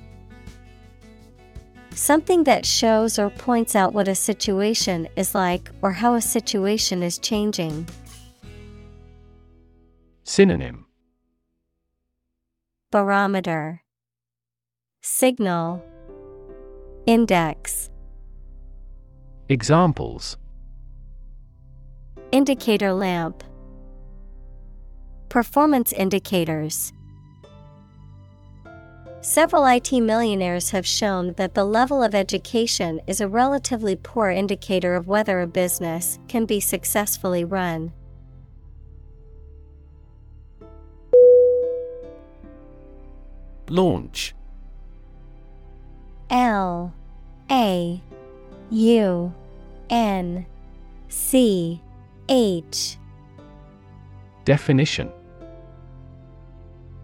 Something that shows or points out what a situation is like or how a situation is changing. Synonym. Barometer. Signal. Index. Examples. Indicator lamp. Performance indicators Several IT millionaires have shown that the level of education is a relatively poor indicator of whether a business can be successfully run. Launch. L A U N C H. Definition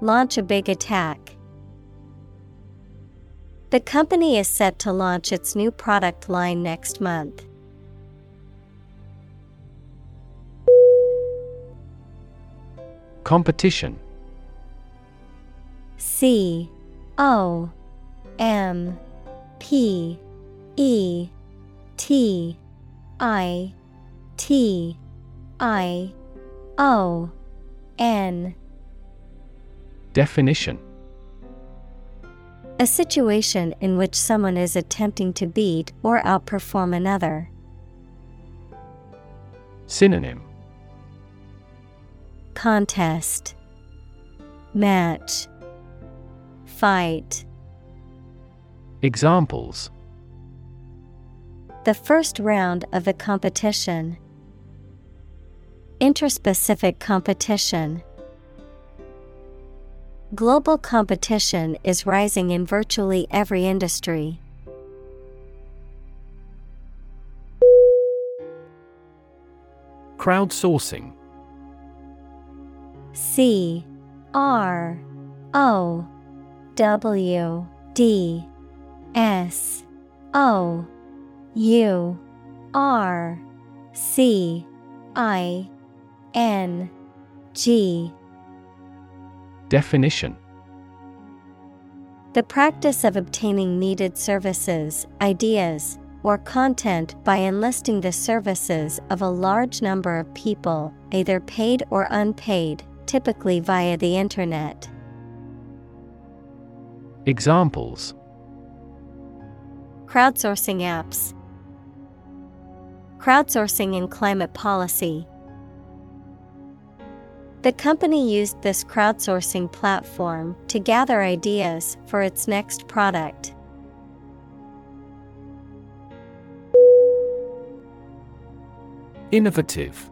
Launch a big attack. The company is set to launch its new product line next month. Competition C O M P E T I T I O N Definition A situation in which someone is attempting to beat or outperform another. Synonym Contest Match Fight Examples The first round of the competition. Interspecific competition. Global competition is rising in virtually every industry. Crowdsourcing C R O W D S O U R C I N G Definition The practice of obtaining needed services, ideas, or content by enlisting the services of a large number of people, either paid or unpaid, typically via the Internet. Examples Crowdsourcing apps, Crowdsourcing in climate policy. The company used this crowdsourcing platform to gather ideas for its next product. Innovative.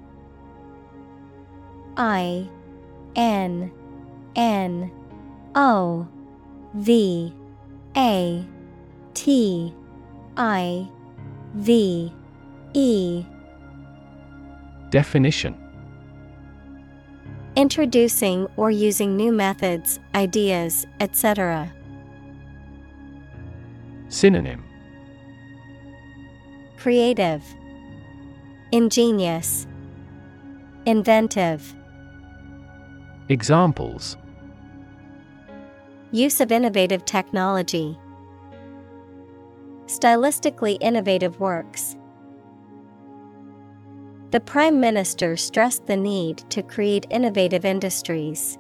I N N O V A T I V E. Definition Introducing or using new methods, ideas, etc. Synonym Creative, Ingenious, Inventive. Examples Use of innovative technology. Stylistically innovative works. The Prime Minister stressed the need to create innovative industries.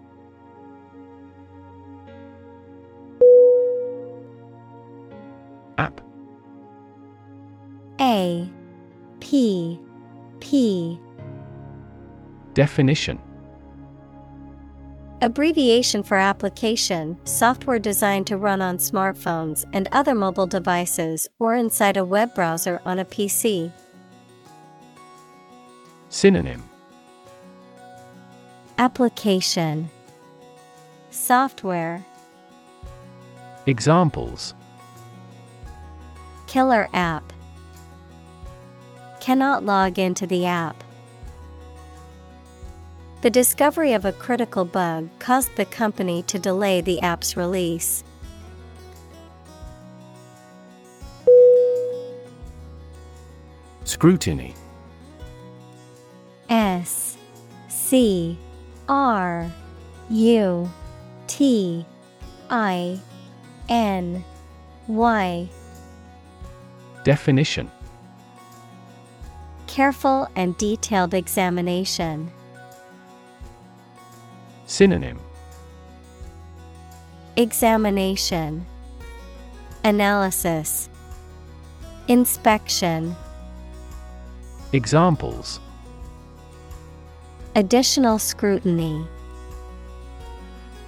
App. A. P. P. Definition. Abbreviation for application, software designed to run on smartphones and other mobile devices or inside a web browser on a PC. Synonym. Application. Software. Examples. Killer app. Cannot log into the app. The discovery of a critical bug caused the company to delay the app's release. Scrutiny S C R U T I N Y. Definition. Careful and detailed examination. Synonym. Examination. Analysis. Inspection. Examples Additional scrutiny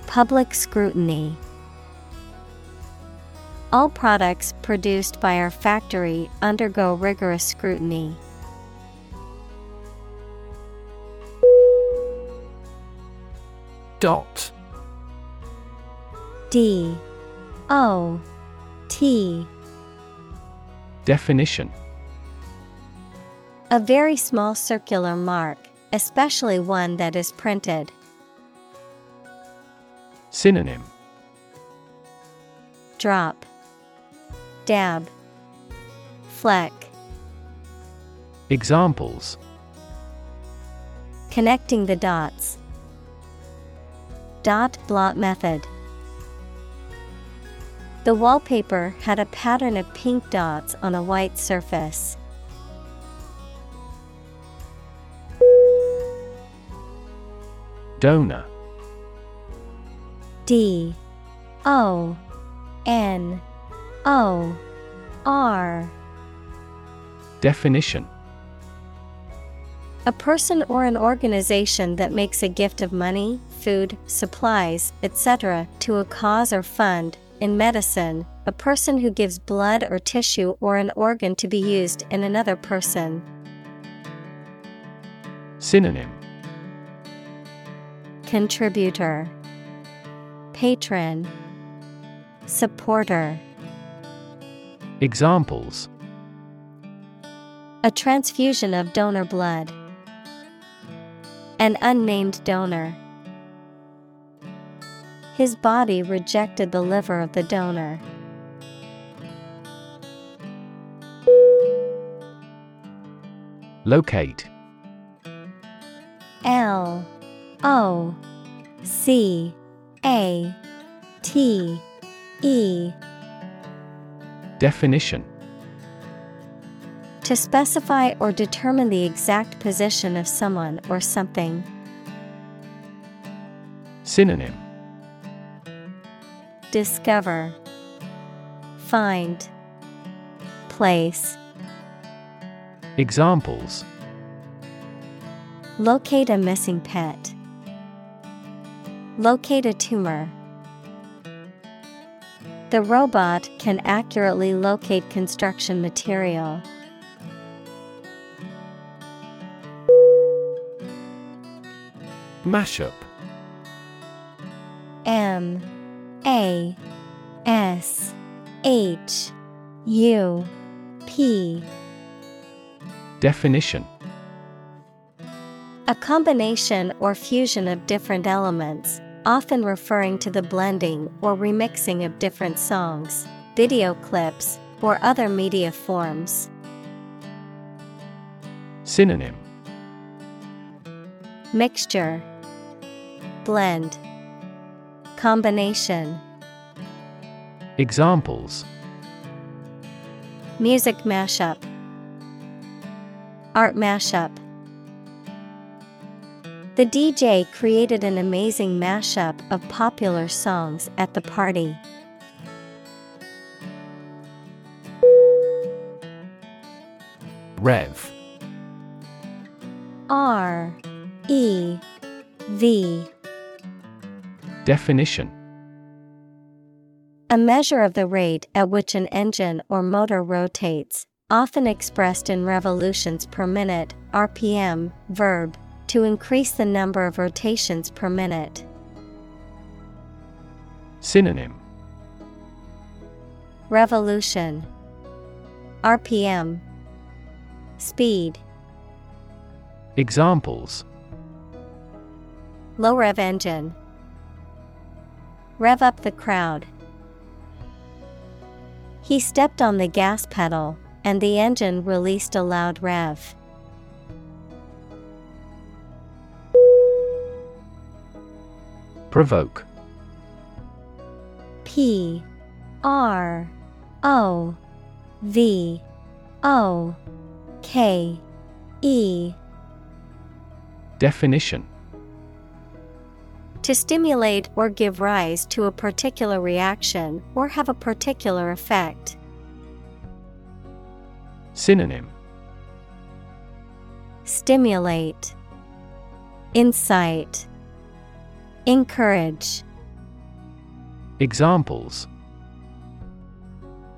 Public scrutiny All products produced by our factory undergo rigorous scrutiny. Dot. D. O. T. Definition A very small circular mark, especially one that is printed. Synonym Drop, Dab, Fleck. Examples Connecting the dots. Dot blot method. The wallpaper had a pattern of pink dots on a white surface. Donor D O N O R. Definition A person or an organization that makes a gift of money, food, supplies, etc., to a cause or fund. In medicine, a person who gives blood or tissue or an organ to be used in another person. Synonym Contributor Patron Supporter Examples A transfusion of donor blood. An unnamed donor. His body rejected the liver of the donor. Locate L O C A T E. Definition. To specify or determine the exact position of someone or something. Synonym. Discover. Find. Place. Examples. Locate a missing pet. Locate a tumor. The robot can accurately locate construction material. Mashup M A S H U P Definition A combination or fusion of different elements, often referring to the blending or remixing of different songs, video clips, or other media forms. Synonym. Mixture. Blend. Combination. Examples. Music mashup. Art mashup The DJ created an amazing mashup of popular songs at the party. Rev. R E V. Definition. A measure of the rate at which an engine or motor rotates, often expressed in revolutions per minute, RPM, verb, to increase the number of rotations per minute. Synonym Revolution RPM Speed Examples Low rev engine Rev up the crowd. He stepped on the gas pedal, and the engine released a loud rev. Provoke. P R O V O K E. Definition. To stimulate or give rise to a particular reaction or have a particular effect. Synonym. Stimulate. Incite Encourage Examples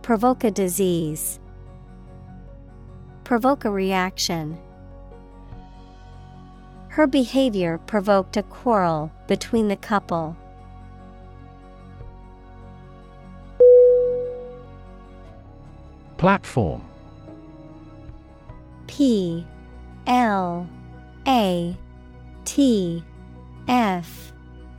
Provoke a disease. Provoke a reaction. Her behavior provoked a quarrel between the couple. Platform P L A T F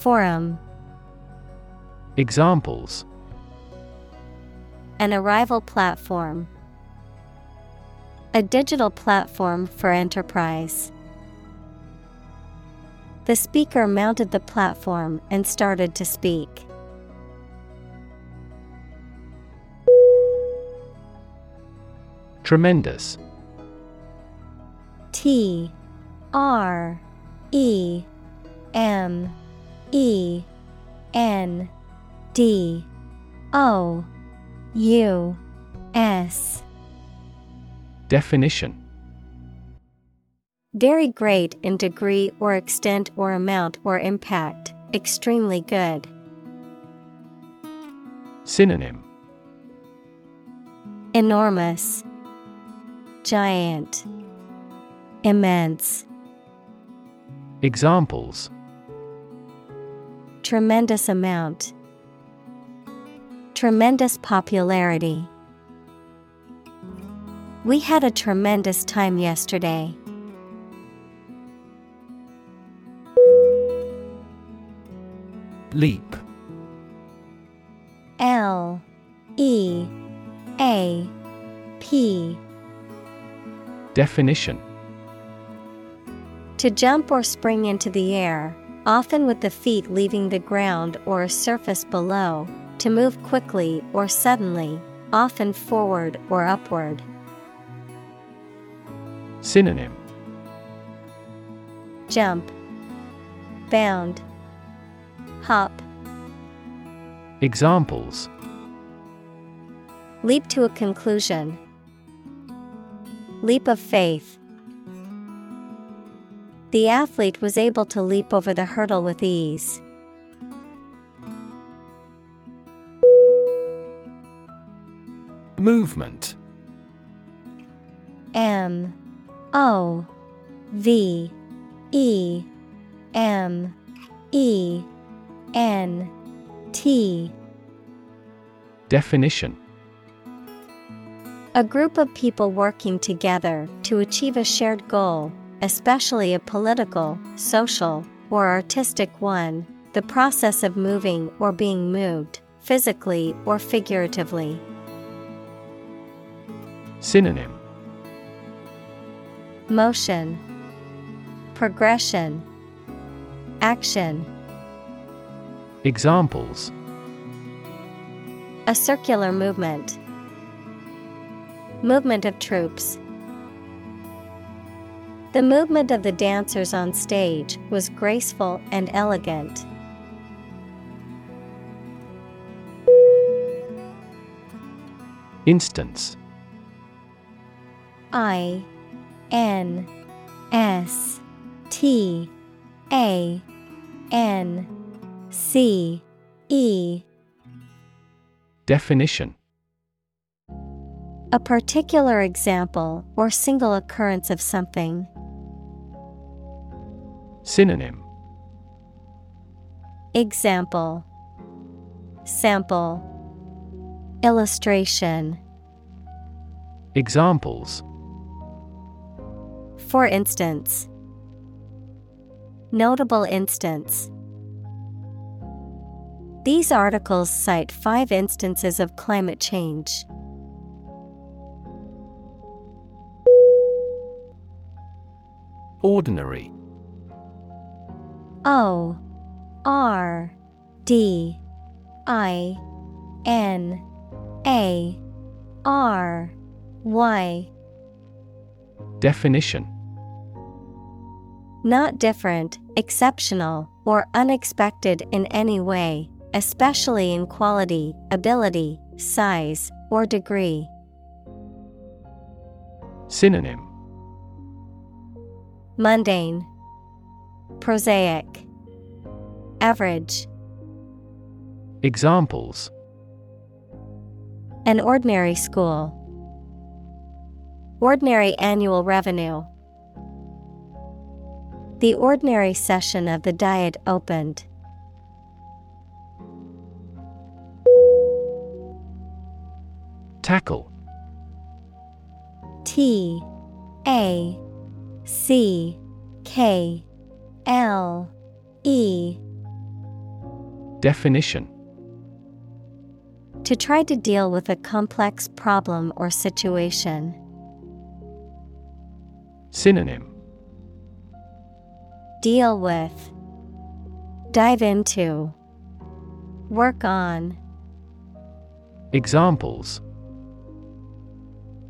Forum Examples an arrival platform. A digital platform for enterprise. The speaker mounted the platform and started to speak. Tremendous. T R E M E N D O U S. Definition Very great in degree or extent or amount or impact, extremely good. Synonym Enormous, Giant, Immense. Examples Tremendous amount. Tremendous popularity. We had a tremendous time yesterday. Leap L E A P Definition To jump or spring into the air, often with the feet leaving the ground or a surface below, to move quickly or suddenly, often forward or upward. Synonym Jump, Bound, Hop. Examples Leap to a conclusion. Leap of faith. The athlete was able to leap over the hurdle with ease. Movement. M O V E M E N T. Definition. A group of people working together to achieve a shared goal, especially a political, social, or artistic one, the process of moving or being moved, physically or figuratively. Synonym Motion, Progression, Action. Examples A circular movement. Movement of troops. The movement of the dancers on stage was graceful and elegant. Instance I N S T A N C E Definition A particular example or single occurrence of something. Synonym. Example. Sample. Illustration. Examples. For instance, Notable instance. These articles cite five instances of climate change. Ordinary O R D I N A R Y Definition. Not different, exceptional, or unexpected in any way, especially in quality, ability, size, or degree. Synonym. Mundane, Prosaic, Average. Examples An ordinary school. Ordinary annual revenue. The ordinary session of the Diet opened. Tackle T A C K L E Definition To try to deal with a complex problem or situation. Synonym Deal with, Dive into, Work on. Examples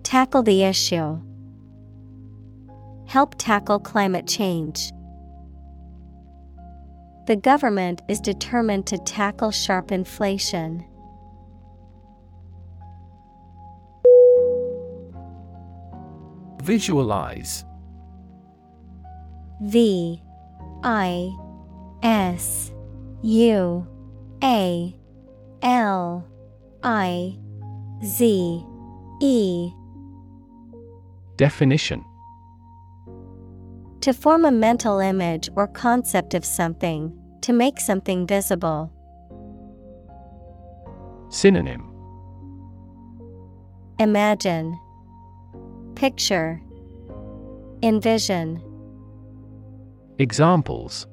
Tackle the issue. Help tackle climate change. The government is determined to tackle sharp inflation. Visualize. V I S U A L I Z E. Definition. To form a mental image or concept of something, to make something visible. Synonym Imagine, Picture, Envision. Examples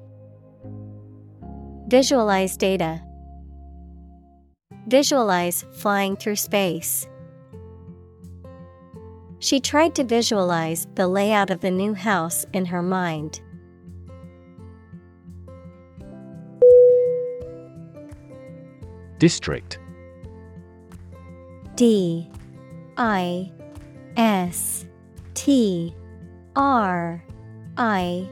Visualize data. Visualize flying through space. She tried to visualize the layout of the new house in her mind. District. D I S T R I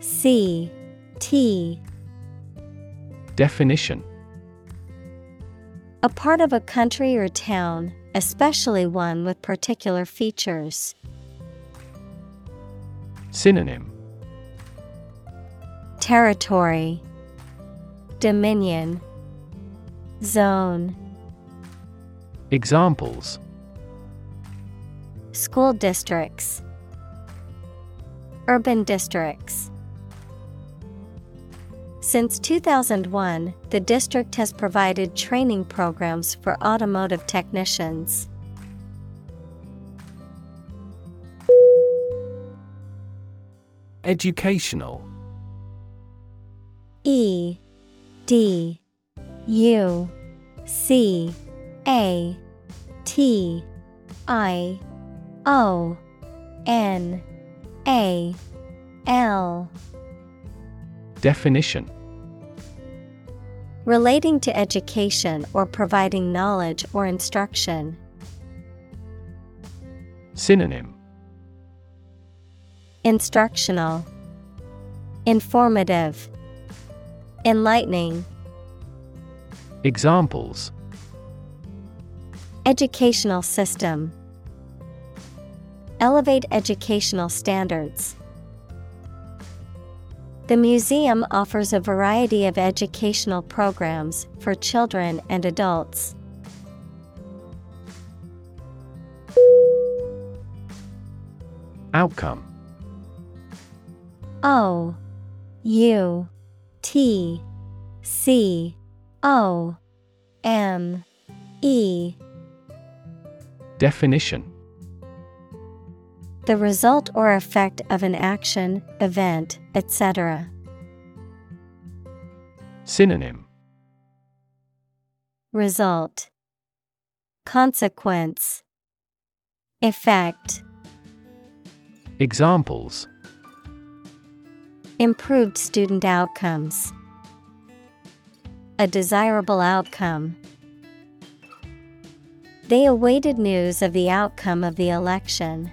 C T. Definition. A part of a country or town, especially one with particular features. Synonym. Territory. Dominion Zone. Examples. School districts. Urban districts. Since 2001, the district has provided training programs for automotive technicians. Educational. E D U C A T I O N A L. Definition. Relating to education or providing knowledge or instruction. Synonym. Instructional, Informative, Enlightening. Examples Educational system. Elevate educational standards. The museum offers a variety of educational programs for children and adults. Outcome O U T C O M E. Definition. The result or effect of an action, event, etc. Synonym. Result. Consequence. Effect. Examples. Improved student outcomes. A desirable outcome. They awaited news of the outcome of the election.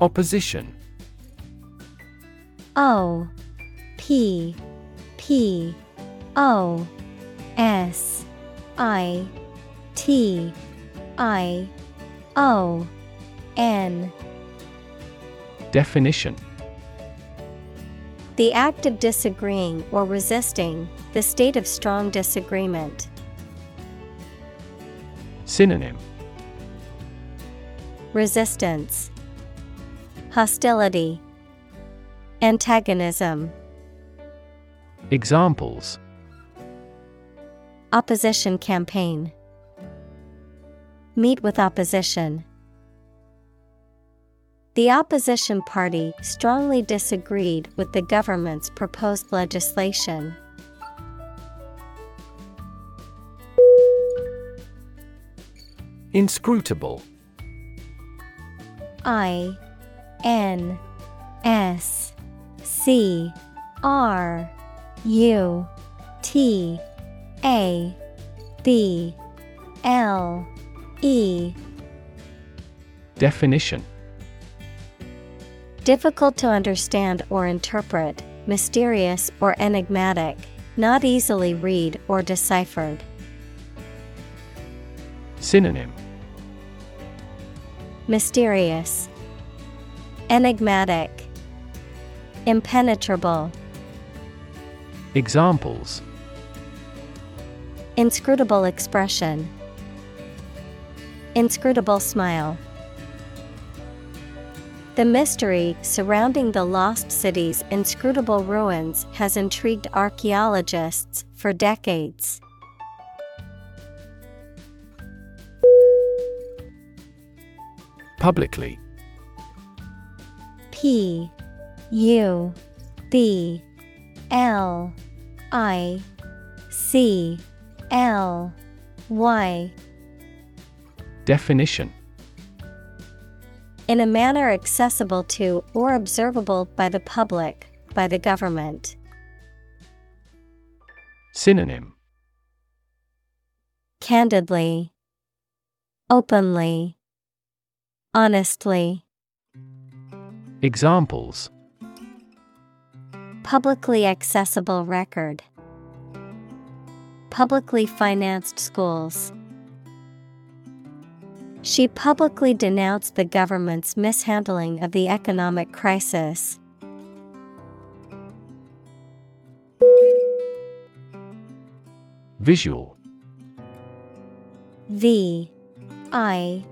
Opposition O P P O S I T I O N Definition The act of disagreeing or resisting, the state of strong disagreement. Synonym Resistance, Hostility, Antagonism, Examples Opposition campaign. Meet with opposition. The opposition party strongly disagreed with the government's proposed legislation. Inscrutable. I N S C R U T A B L E Definition Difficult to understand or interpret, mysterious or enigmatic, not easily read or deciphered. Synonym Mysterious, Enigmatic, Impenetrable. Examples Inscrutable expression, Inscrutable smile. The mystery surrounding the lost city's inscrutable ruins has intrigued archaeologists for decades. Publicly. P U B L I C L Y. Definition In a manner accessible to or observable by the public, by the government. Synonym Candidly, Openly, Honestly. Examples Publicly accessible record. Publicly financed schools. She publicly denounced the government's mishandling of the economic crisis. Visual V I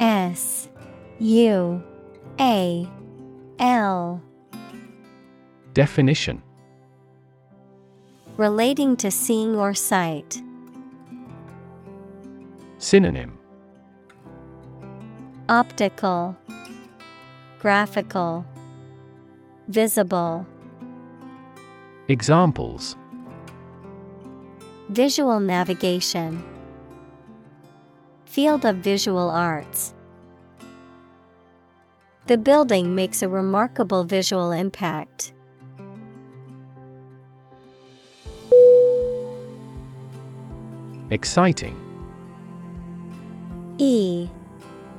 S U A L Definition Relating to seeing or sight. Synonym Optical, Graphical, Visible. Examples Visual navigation. Field of visual arts. The building makes a remarkable visual impact. Exciting E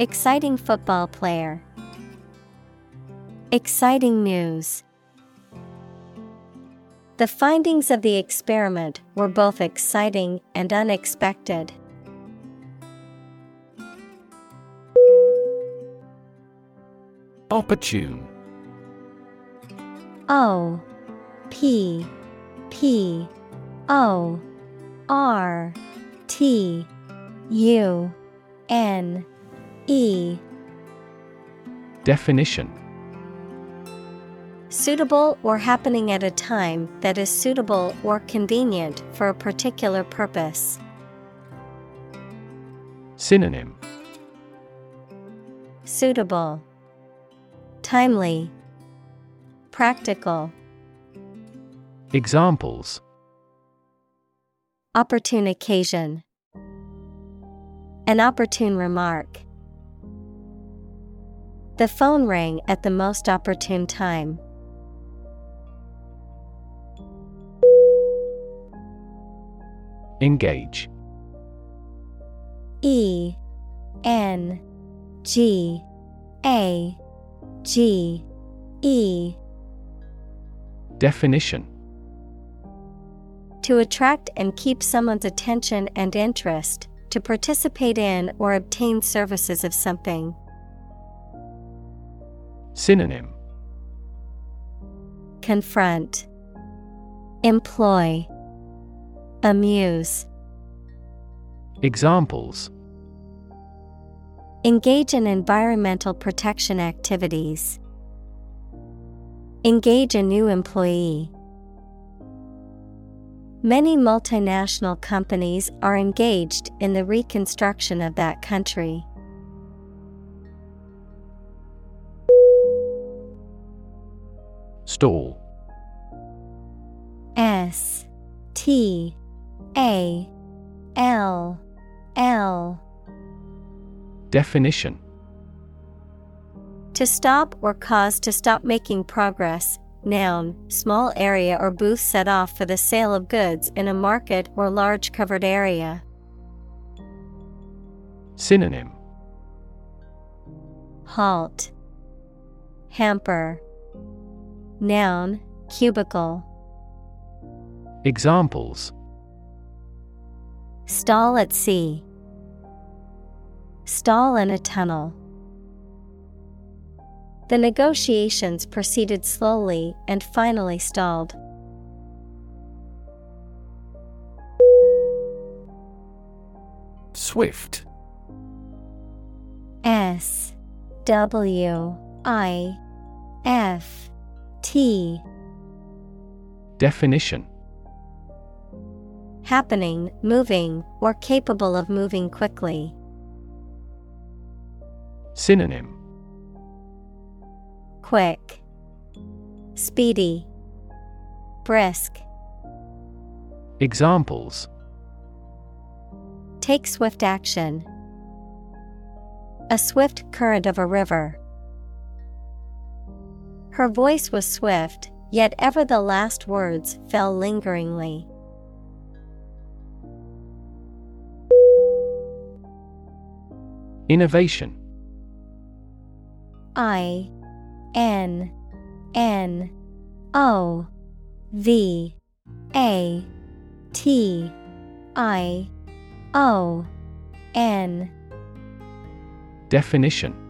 Exciting football player. Exciting news. The findings of the experiment were both exciting and unexpected. Opportune O P P O R T U N E. Definition. Suitable or happening at a time that is suitable or convenient for a particular purpose. Synonym. Suitable, Timely, Practical, Examples. Opportune occasion. An opportune remark. The phone rang at the most opportune time. Engage E N G A G E Definition To attract and keep someone's attention and interest, to participate in or obtain services of something. Synonym Confront, Employ, Amuse. Examples Engage in environmental protection activities. Engage a new employee. Many multinational companies are engaged in the reconstruction of that country. Stall S T A L L Definition To stop or cause to stop making progress. Noun, small area or booth set off for the sale of goods in a market or large covered area. Synonym Halt, Hamper. Noun, cubicle. Examples Stall at sea. Stall in a tunnel. The negotiations proceeded slowly and finally stalled. Swift S W I F T Definition Happening, moving, or capable of moving quickly. Synonym Quick, Speedy, Brisk. Examples Take swift action. A swift current of a river. Her voice was swift, yet ever the last words fell lingeringly. Innovation. I N N O V A T I O N. Definition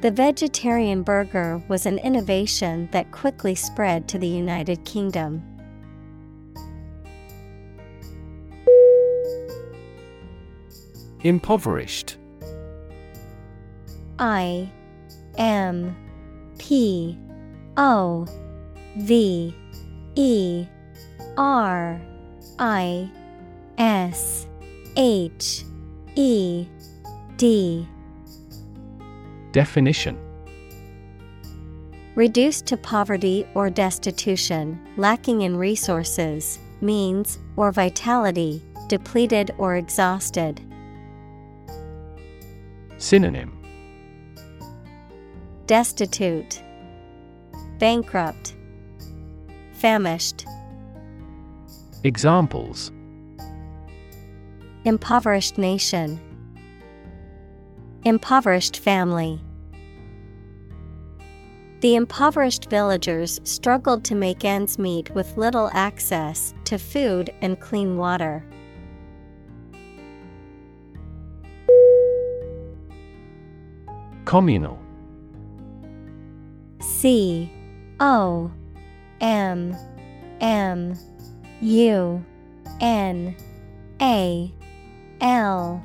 The vegetarian burger was an innovation that quickly spread to the United Kingdom. Impoverished I M P O V E R I S H E D Definition Reduced to poverty or destitution, lacking in resources, means, or vitality, depleted or exhausted. Synonym Destitute, Bankrupt, Famished, Examples Impoverished nation, Impoverished family. The impoverished villagers struggled to make ends meet with little access to food and clean water. Communal C O M M U N A L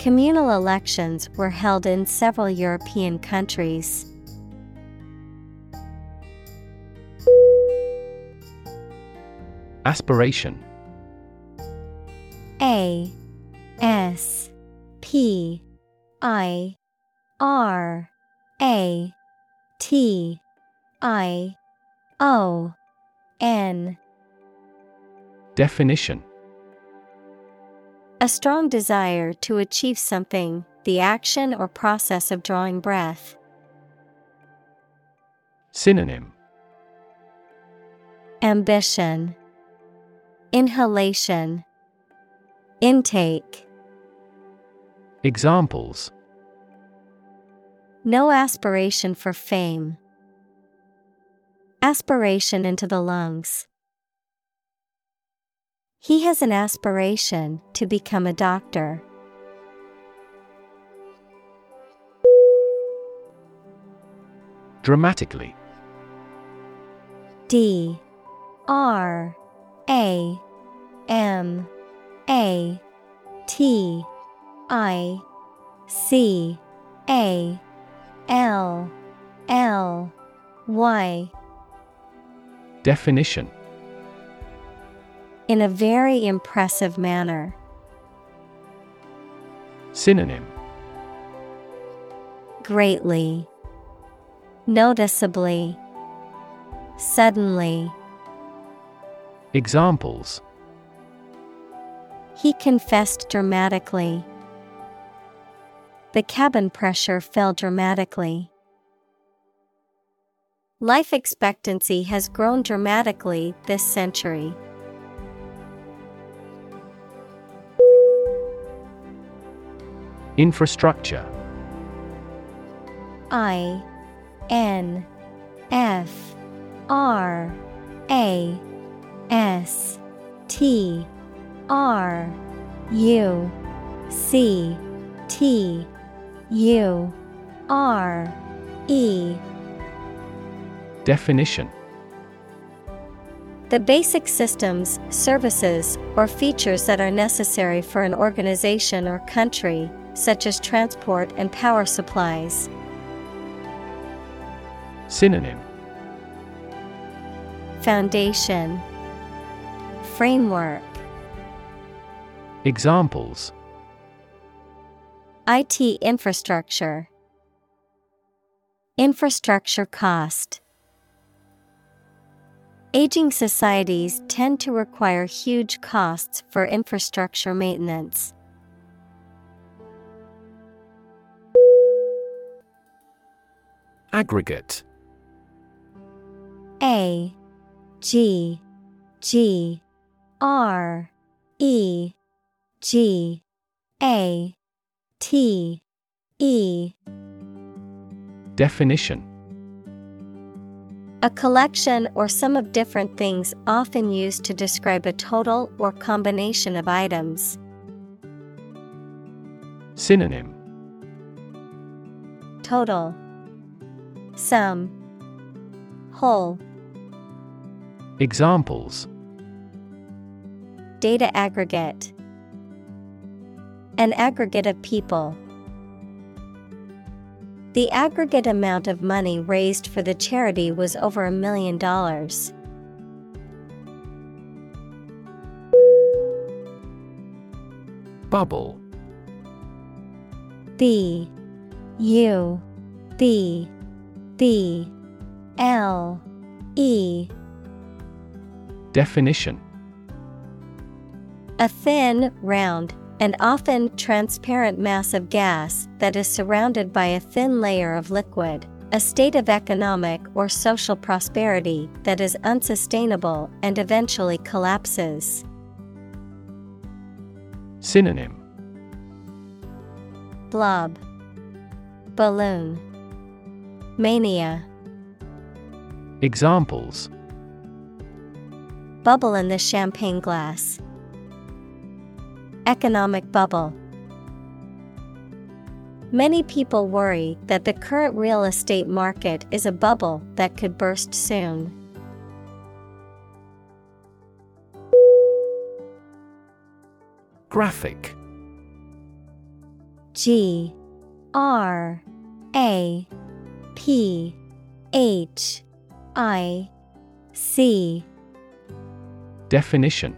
Communal elections were held in several European countries. Aspiration. A S P I R A T I O N. Definition. A strong desire to achieve something, the action or process of drawing breath. Synonym Ambition, Inhalation, Intake. Examples No aspiration for fame. Aspiration into the lungs. He has an aspiration to become a doctor. Dramatically. D. R. A. M. A. T. I. C. A. L. L. Y. Definition In a very impressive manner. Synonym Greatly. Noticeably. Suddenly. Examples He confessed dramatically. The cabin pressure fell dramatically. Life expectancy has grown dramatically this century. Infrastructure. I N F R A S T R U C T U R E. Definition. The basic systems, services, or features that are necessary for an organization or country, such as transport and power supplies. Synonym. Foundation. Framework. Examples. IT infrastructure. Infrastructure cost. Aging societies tend to require huge costs for infrastructure maintenance. Aggregate. A G G R E G A T E. Definition. A collection or sum of different things often used to describe a total or combination of items. Synonym. Total Sum Whole. Examples. Data aggregate. An aggregate of people. The aggregate amount of money raised for the charity was over a million dollars. Bubble. B. U. B B L E. Definition. A thin, round, and often transparent mass of gas that is surrounded by a thin layer of liquid, a state of economic or social prosperity that is unsustainable and eventually collapses. Synonym. Blob, Balloon, Mania, Examples Bubble in the champagne glass. Economic bubble. Many people worry that the current real estate market is a bubble that could burst soon. Graphic G R A P H I C. Definition.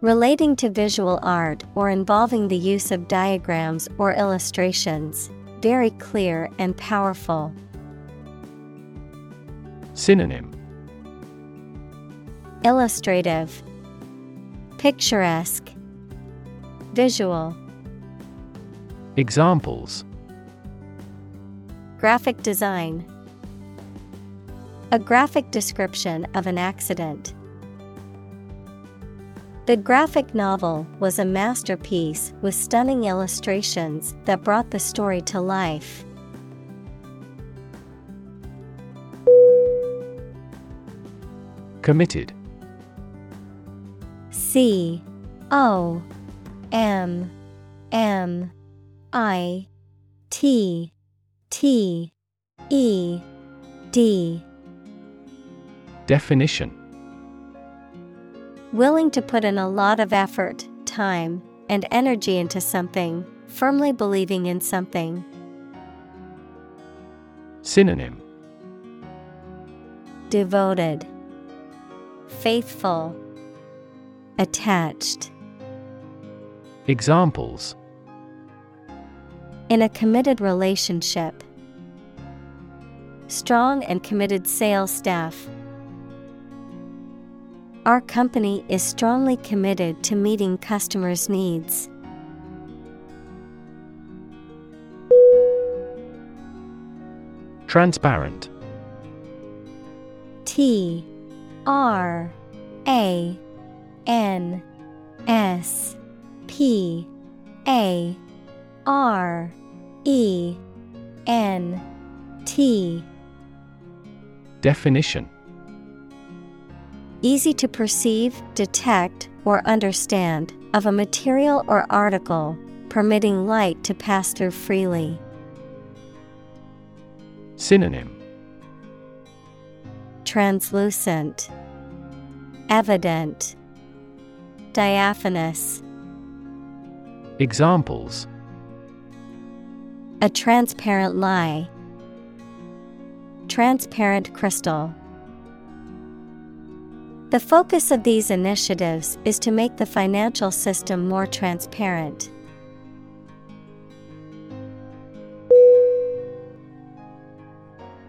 Relating to visual art or involving the use of diagrams or illustrations, very clear and powerful. Synonym. Illustrative, Picturesque, Visual. Examples Graphic design, A graphic description of an accident. The graphic novel was a masterpiece with stunning illustrations that brought the story to life. Committed C O M M I T T E D. Definition. Willing to put in a lot of effort, time, and energy into something, firmly believing in something. Synonym. Devoted, Faithful, Attached. Examples In a committed relationship, strong and committed sales staff. Our company is strongly committed to meeting customers' needs. Transparent T R A N S P A R E N T. Definition. Easy to perceive, detect, or understand of a material or article, permitting light to pass through freely. Synonym. Translucent, Evident, Diaphanous. Examples A transparent lie. Transparent crystal. The focus of these initiatives is to make the financial system more transparent.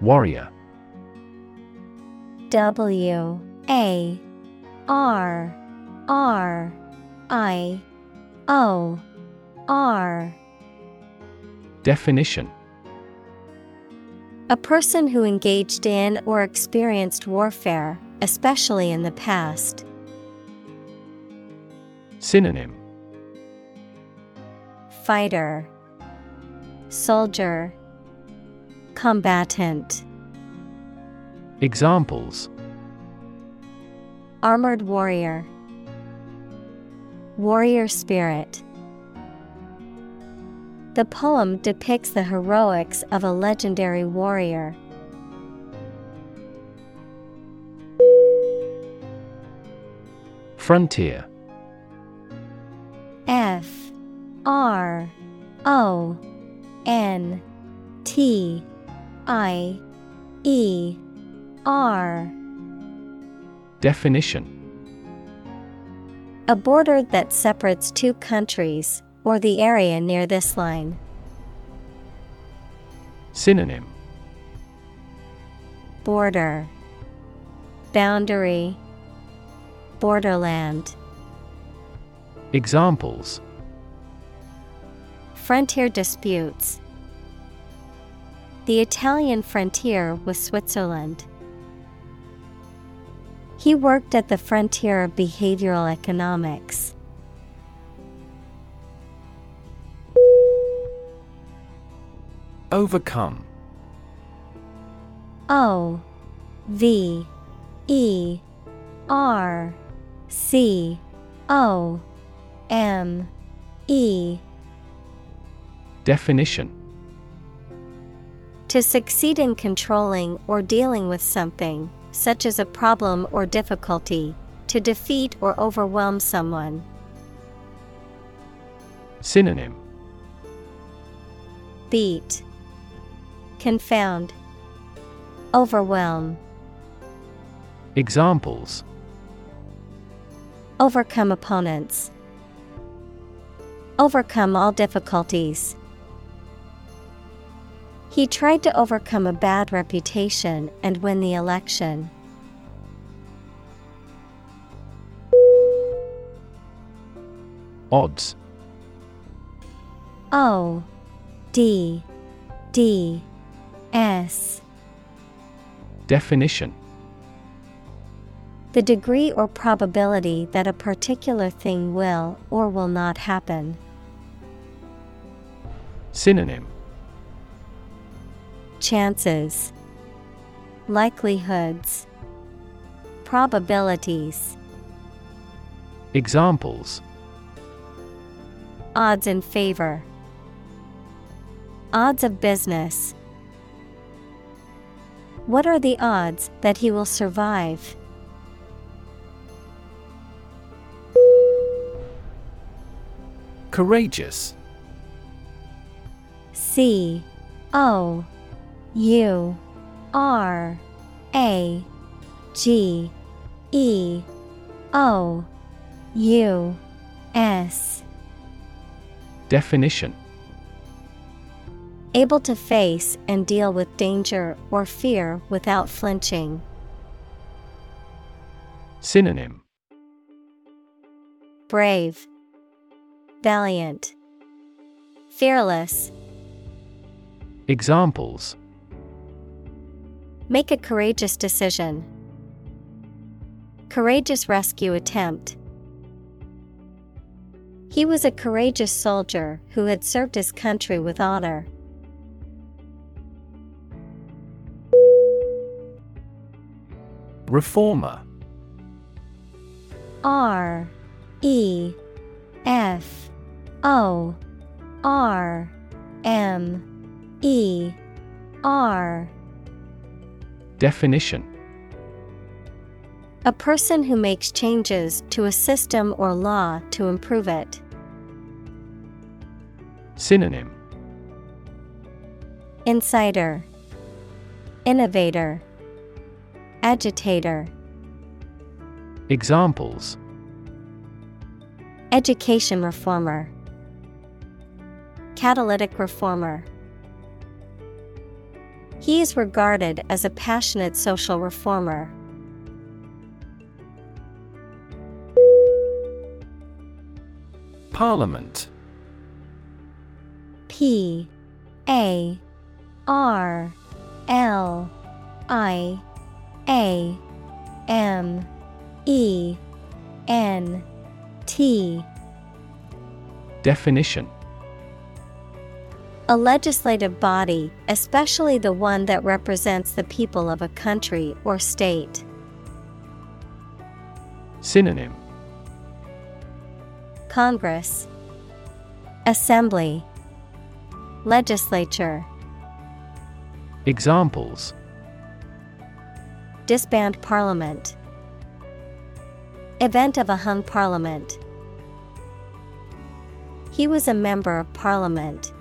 Warrior W A R R I O R Definition A person who engaged in or experienced warfare, especially in the past. Synonym Fighter, Soldier, Combatant. Examples Armored warrior, Warrior spirit. The poem depicts the heroics of a legendary warrior. Frontier. F R O N T I E R. Definition. A border that separates two countries, or the area near this line. Synonym Border Boundary Borderland Examples Frontier disputes. The Italian frontier with Switzerland. He worked at the frontier of behavioral economics. Overcome. O V E R C O M E. Definition. To succeed in controlling or dealing with something, such as a problem or difficulty, to defeat or overwhelm someone. Synonym. Beat, Confound, Overwhelm. Examples Overcome opponents. Overcome all difficulties. He tried to overcome a bad reputation and win the election. Odds. O D D S Definition The degree or probability that a particular thing will or will not happen. Synonym Chances, Likelihoods, Probabilities. Examples Odds in favor. Odds of business. What are the odds that he will survive? Courageous. C O U R A G E O U S. Definition Able to face and deal with danger or fear without flinching. Synonym Brave, Valiant, Fearless. Examples Make a courageous decision. Courageous rescue attempt. He was a courageous soldier who had served his country with honor. Reformer. R E F O R M E R. Definition. A person who makes changes to a system or law to improve it. Synonym. Insider. Innovator Agitator. Examples. Education reformer. Catalytic reformer. He is regarded as a passionate social reformer. Parliament. P A R L I A M E N T. Definition. A legislative body, especially the one that represents the people of a country or state. Synonym. Congress. Assembly. Legislature. Examples Disband Parliament. Event of a hung parliament. He was a member of parliament.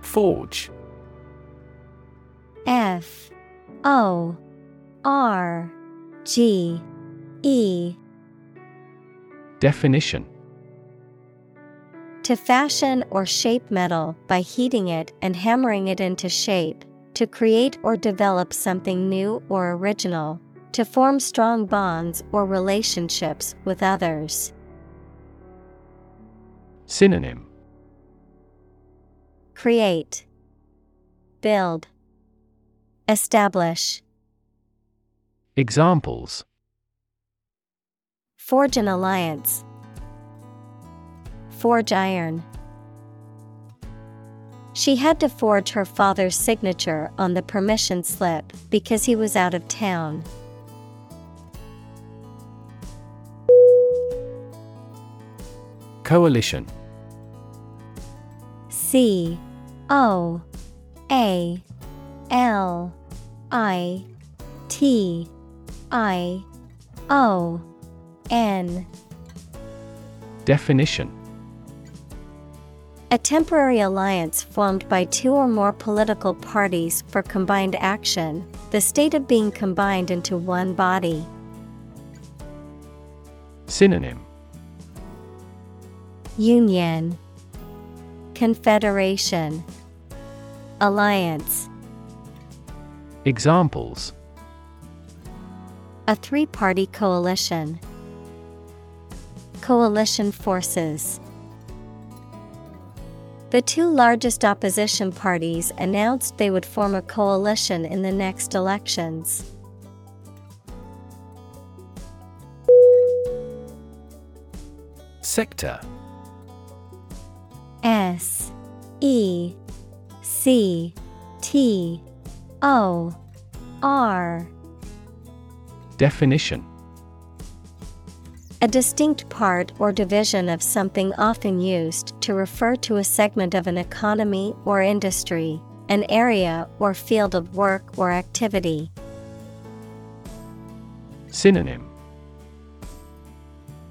Forge. F. O. R. G. E. Definition To fashion or shape metal by heating it and hammering it into shape, to create or develop something new or original, to form strong bonds or relationships with others. Synonym Create, Build, Establish. Examples Forge an alliance. Forge iron. She had to forge her father's signature on the permission slip because he was out of town. Coalition C O A L I T I O N Definition A temporary alliance formed by two or more political parties for combined action, the state of being combined into one body. Synonym Union, Confederation, Alliance. Examples A three party coalition, Coalition forces. The two largest opposition parties announced they would form a coalition in the next elections. Sector. S E C T O R. Definition A distinct part or division of something often used to refer to a segment of an economy or industry, an area or field of work or activity. Synonym.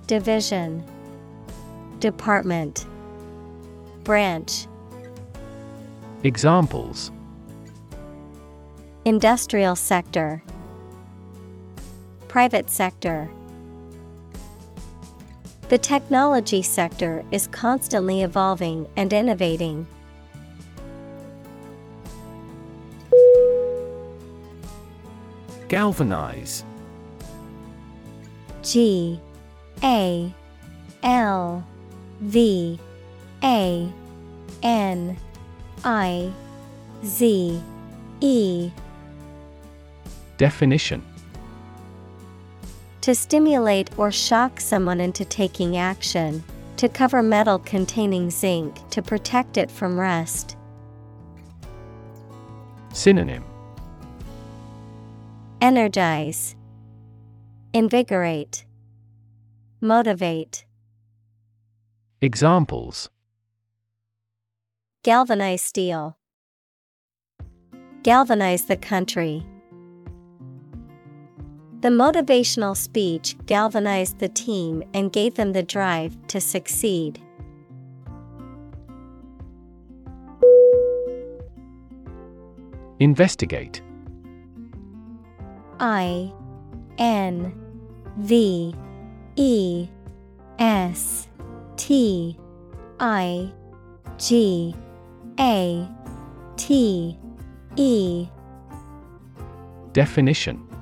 Division. Department. Branch. Examples. Industrial sector. Private sector The technology sector is constantly evolving and innovating. Galvanize. G A L V A N I Z E. Definition To stimulate or shock someone into taking action, to cover metal containing zinc to protect it from rust. Synonym Energize, Invigorate, Motivate. Examples Galvanize steel. Galvanize the country. The motivational speech galvanized the team and gave them the drive to succeed. Investigate. I N V E S T I G A T E. Definition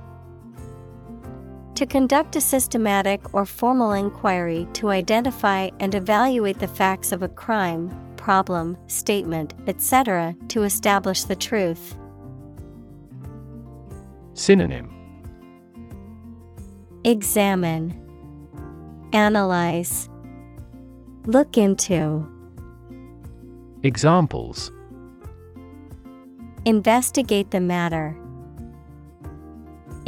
To conduct a systematic or formal inquiry to identify and evaluate the facts of a crime, problem, statement, etc., to establish the truth. Synonym Examine, Analyze, Look into, Examples Investigate the matter.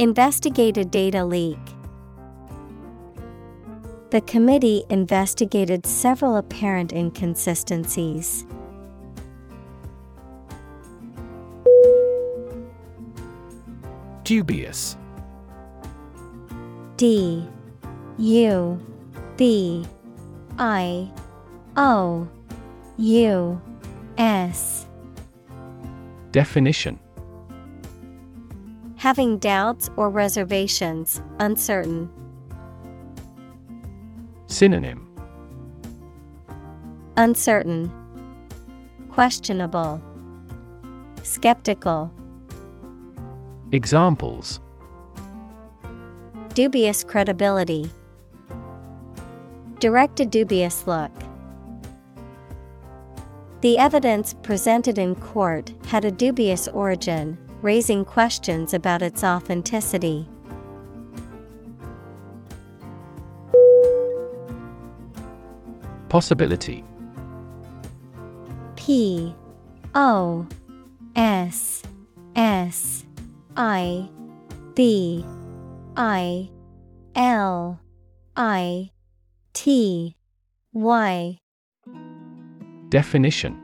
Investigate a data leak. The committee investigated several apparent inconsistencies. Dubious D U B I O U S Definition Having doubts or reservations, uncertain. Synonym. Uncertain, Questionable, Skeptical, Examples. Dubious credibility, Direct a dubious look. The evidence presented in court had a dubious origin, raising questions about its authenticity. Possibility. P O S S I B I L I T Y. Definition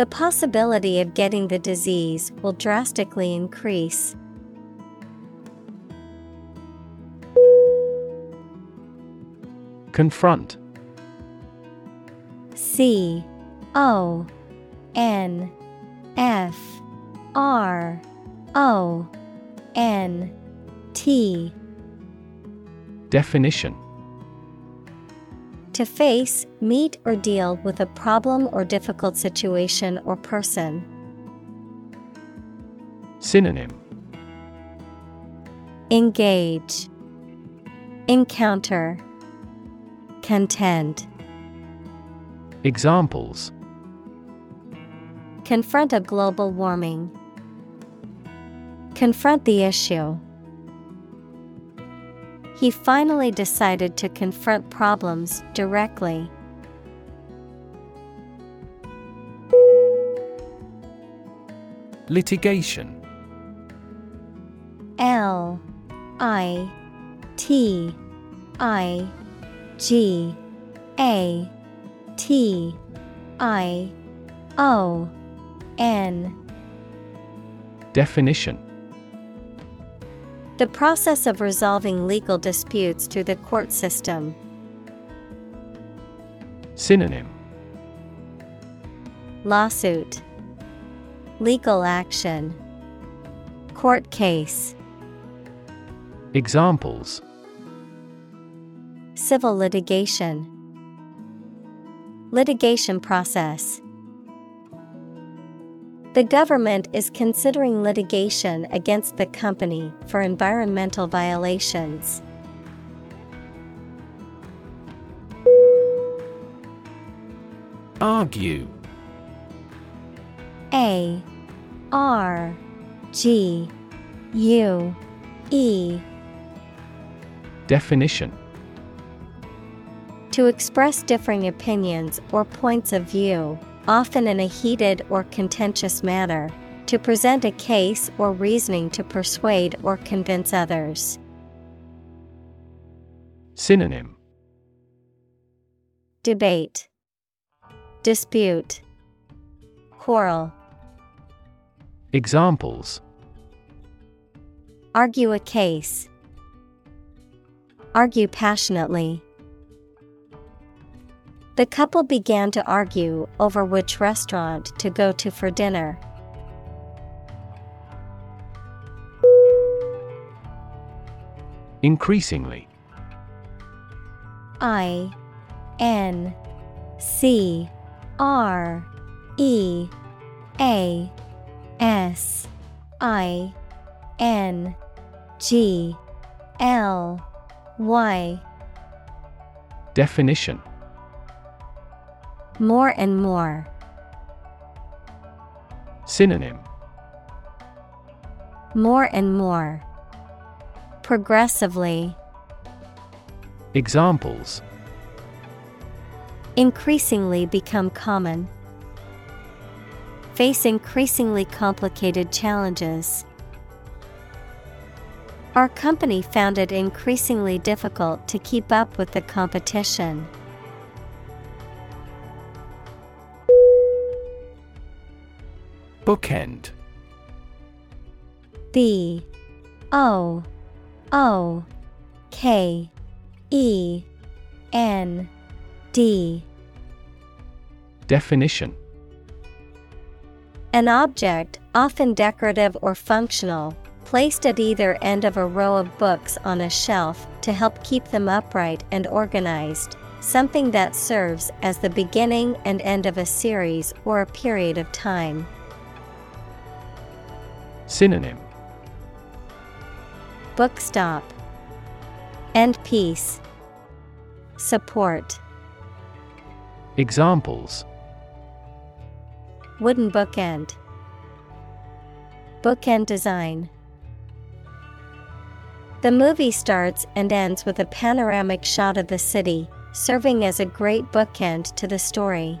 The possibility of getting the disease will drastically increase. Confront. C O N F R O N T. Definition To face, meet, or deal with a problem or difficult situation or person. Synonym Engage, Encounter, Contend. Examples Confront a global warming. Confront the issue. He finally decided to confront problems directly. Litigation. L I T I G A T I O N. Definition The process of resolving legal disputes through the court system. Synonym. Lawsuit. Legal action. Court case. Examples. Civil litigation. Litigation process The government is considering litigation against the company for environmental violations. Argue. A R G U E. Definition. To express differing opinions or points of view, often in a heated or contentious manner, to present a case or reasoning to persuade or convince others. Synonym. Debate, Dispute, Quarrel, Examples. Argue a case, Argue passionately. The couple began to argue over which restaurant to go to for dinner. Increasingly. I N C R E A S I N G L Y. Definition More and more. Synonym More and more. Progressively. Examples Increasingly become common. Face increasingly complicated challenges. Our company found it increasingly difficult to keep up with the competition. Bookend B O O K E N D Definition An object, often decorative or functional, placed at either end of a row of books on a shelf to help keep them upright and organized. Something that serves as the beginning and end of a series or a period of time. Synonym Book stop. End piece. Support. Examples Wooden bookend. Bookend design. The movie starts and ends with a panoramic shot of the city, serving as a great bookend to the story.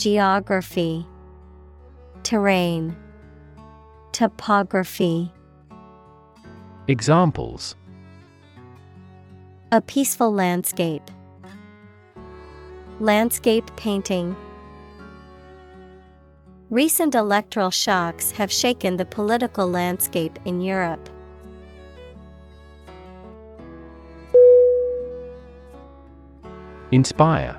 Geography Terrain Topography Examples A peaceful landscape. Landscape painting. Recent electoral shocks have shaken the political landscape in Europe. Inspire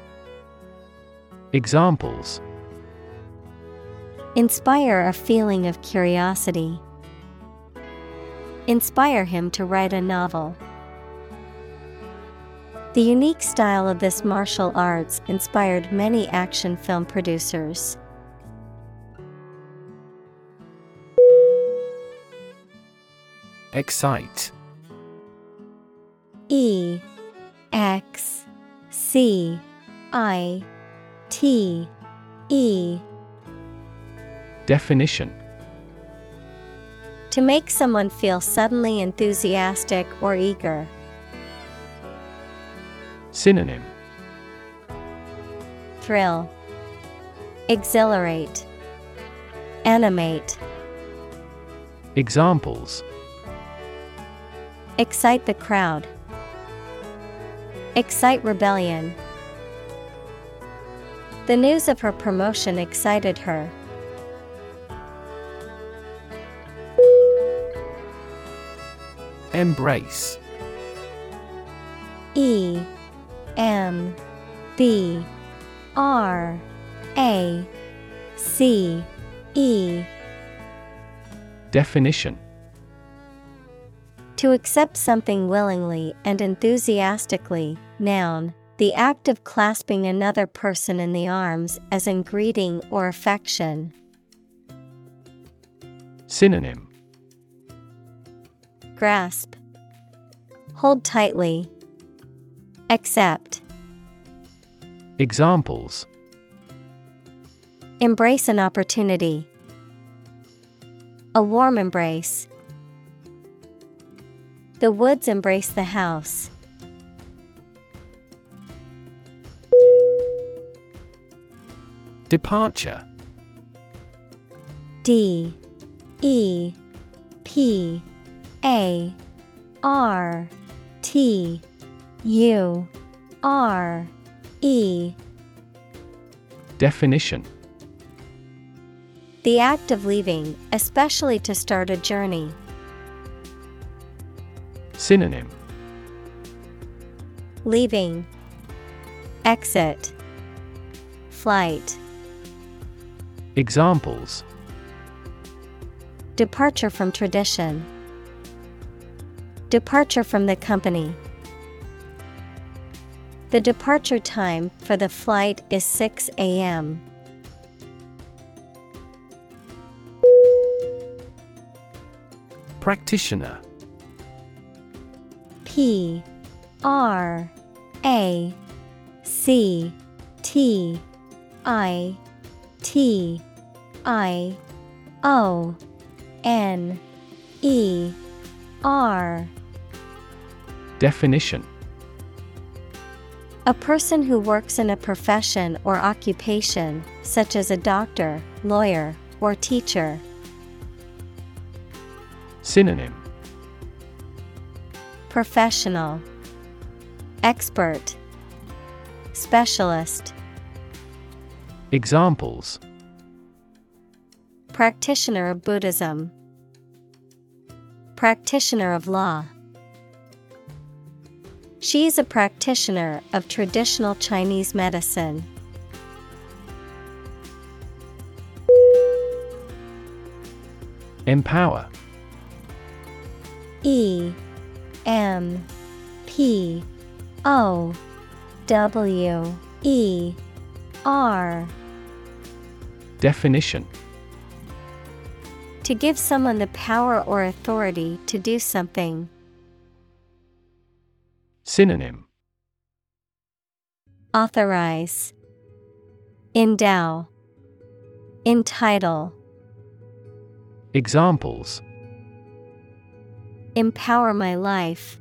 Examples Inspire a feeling of curiosity. Inspire him to write a novel. The unique style of this martial arts inspired many action film producers. Excite E X C I T E. Definition. To make someone feel suddenly enthusiastic or eager. Synonym. Thrill, Exhilarate, Animate, Examples. Excite the crowd, Excite rebellion. The news of her promotion excited her. Embrace. E M B R A C E. Definition. To accept something willingly and enthusiastically, noun, the act of clasping another person in the arms as in greeting or affection. Synonym Grasp, Hold tightly, Accept, Examples Embrace an opportunity. A warm embrace. The woods embrace the house. Departure. D E P A R T U R E. Definition. The act of leaving, especially to start a journey. Synonym. Leaving, Exit, Flight, Examples Departure from tradition, Departure from the company. The departure time for the flight is 6 a.m. Practitioner P R A C T I T I O N E R. Definition. A person who works in a profession or occupation, such as a doctor, lawyer, or teacher. Synonym. Professional, Expert, Specialist Examples. Practitioner of Buddhism. Practitioner of law. She is a practitioner of traditional Chinese medicine. Empower. E M P O W E R Definition To give someone the power or authority to do something. Synonym Authorize Endow Entitle Examples Empower my life.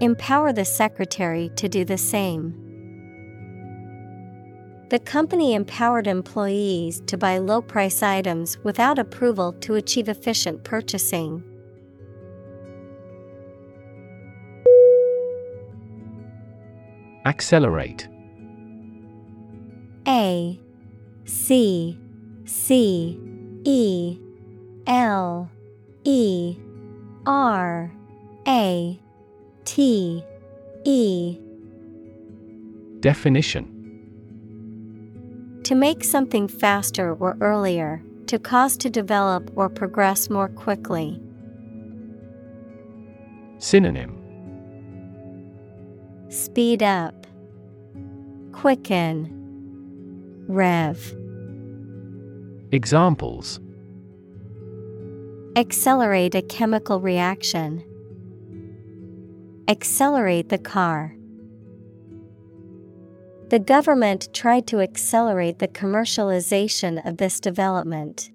Empower the secretary to do the same. The company empowered employees to buy low price items without approval to achieve efficient purchasing. Accelerate. A C C E L E R A T E. Definition To make something faster or earlier, to cause to develop or progress more quickly. Synonym Speed up, Quicken, Rev. Examples Accelerate a chemical reaction. Accelerate the car. The government tried to accelerate the commercialization of this development.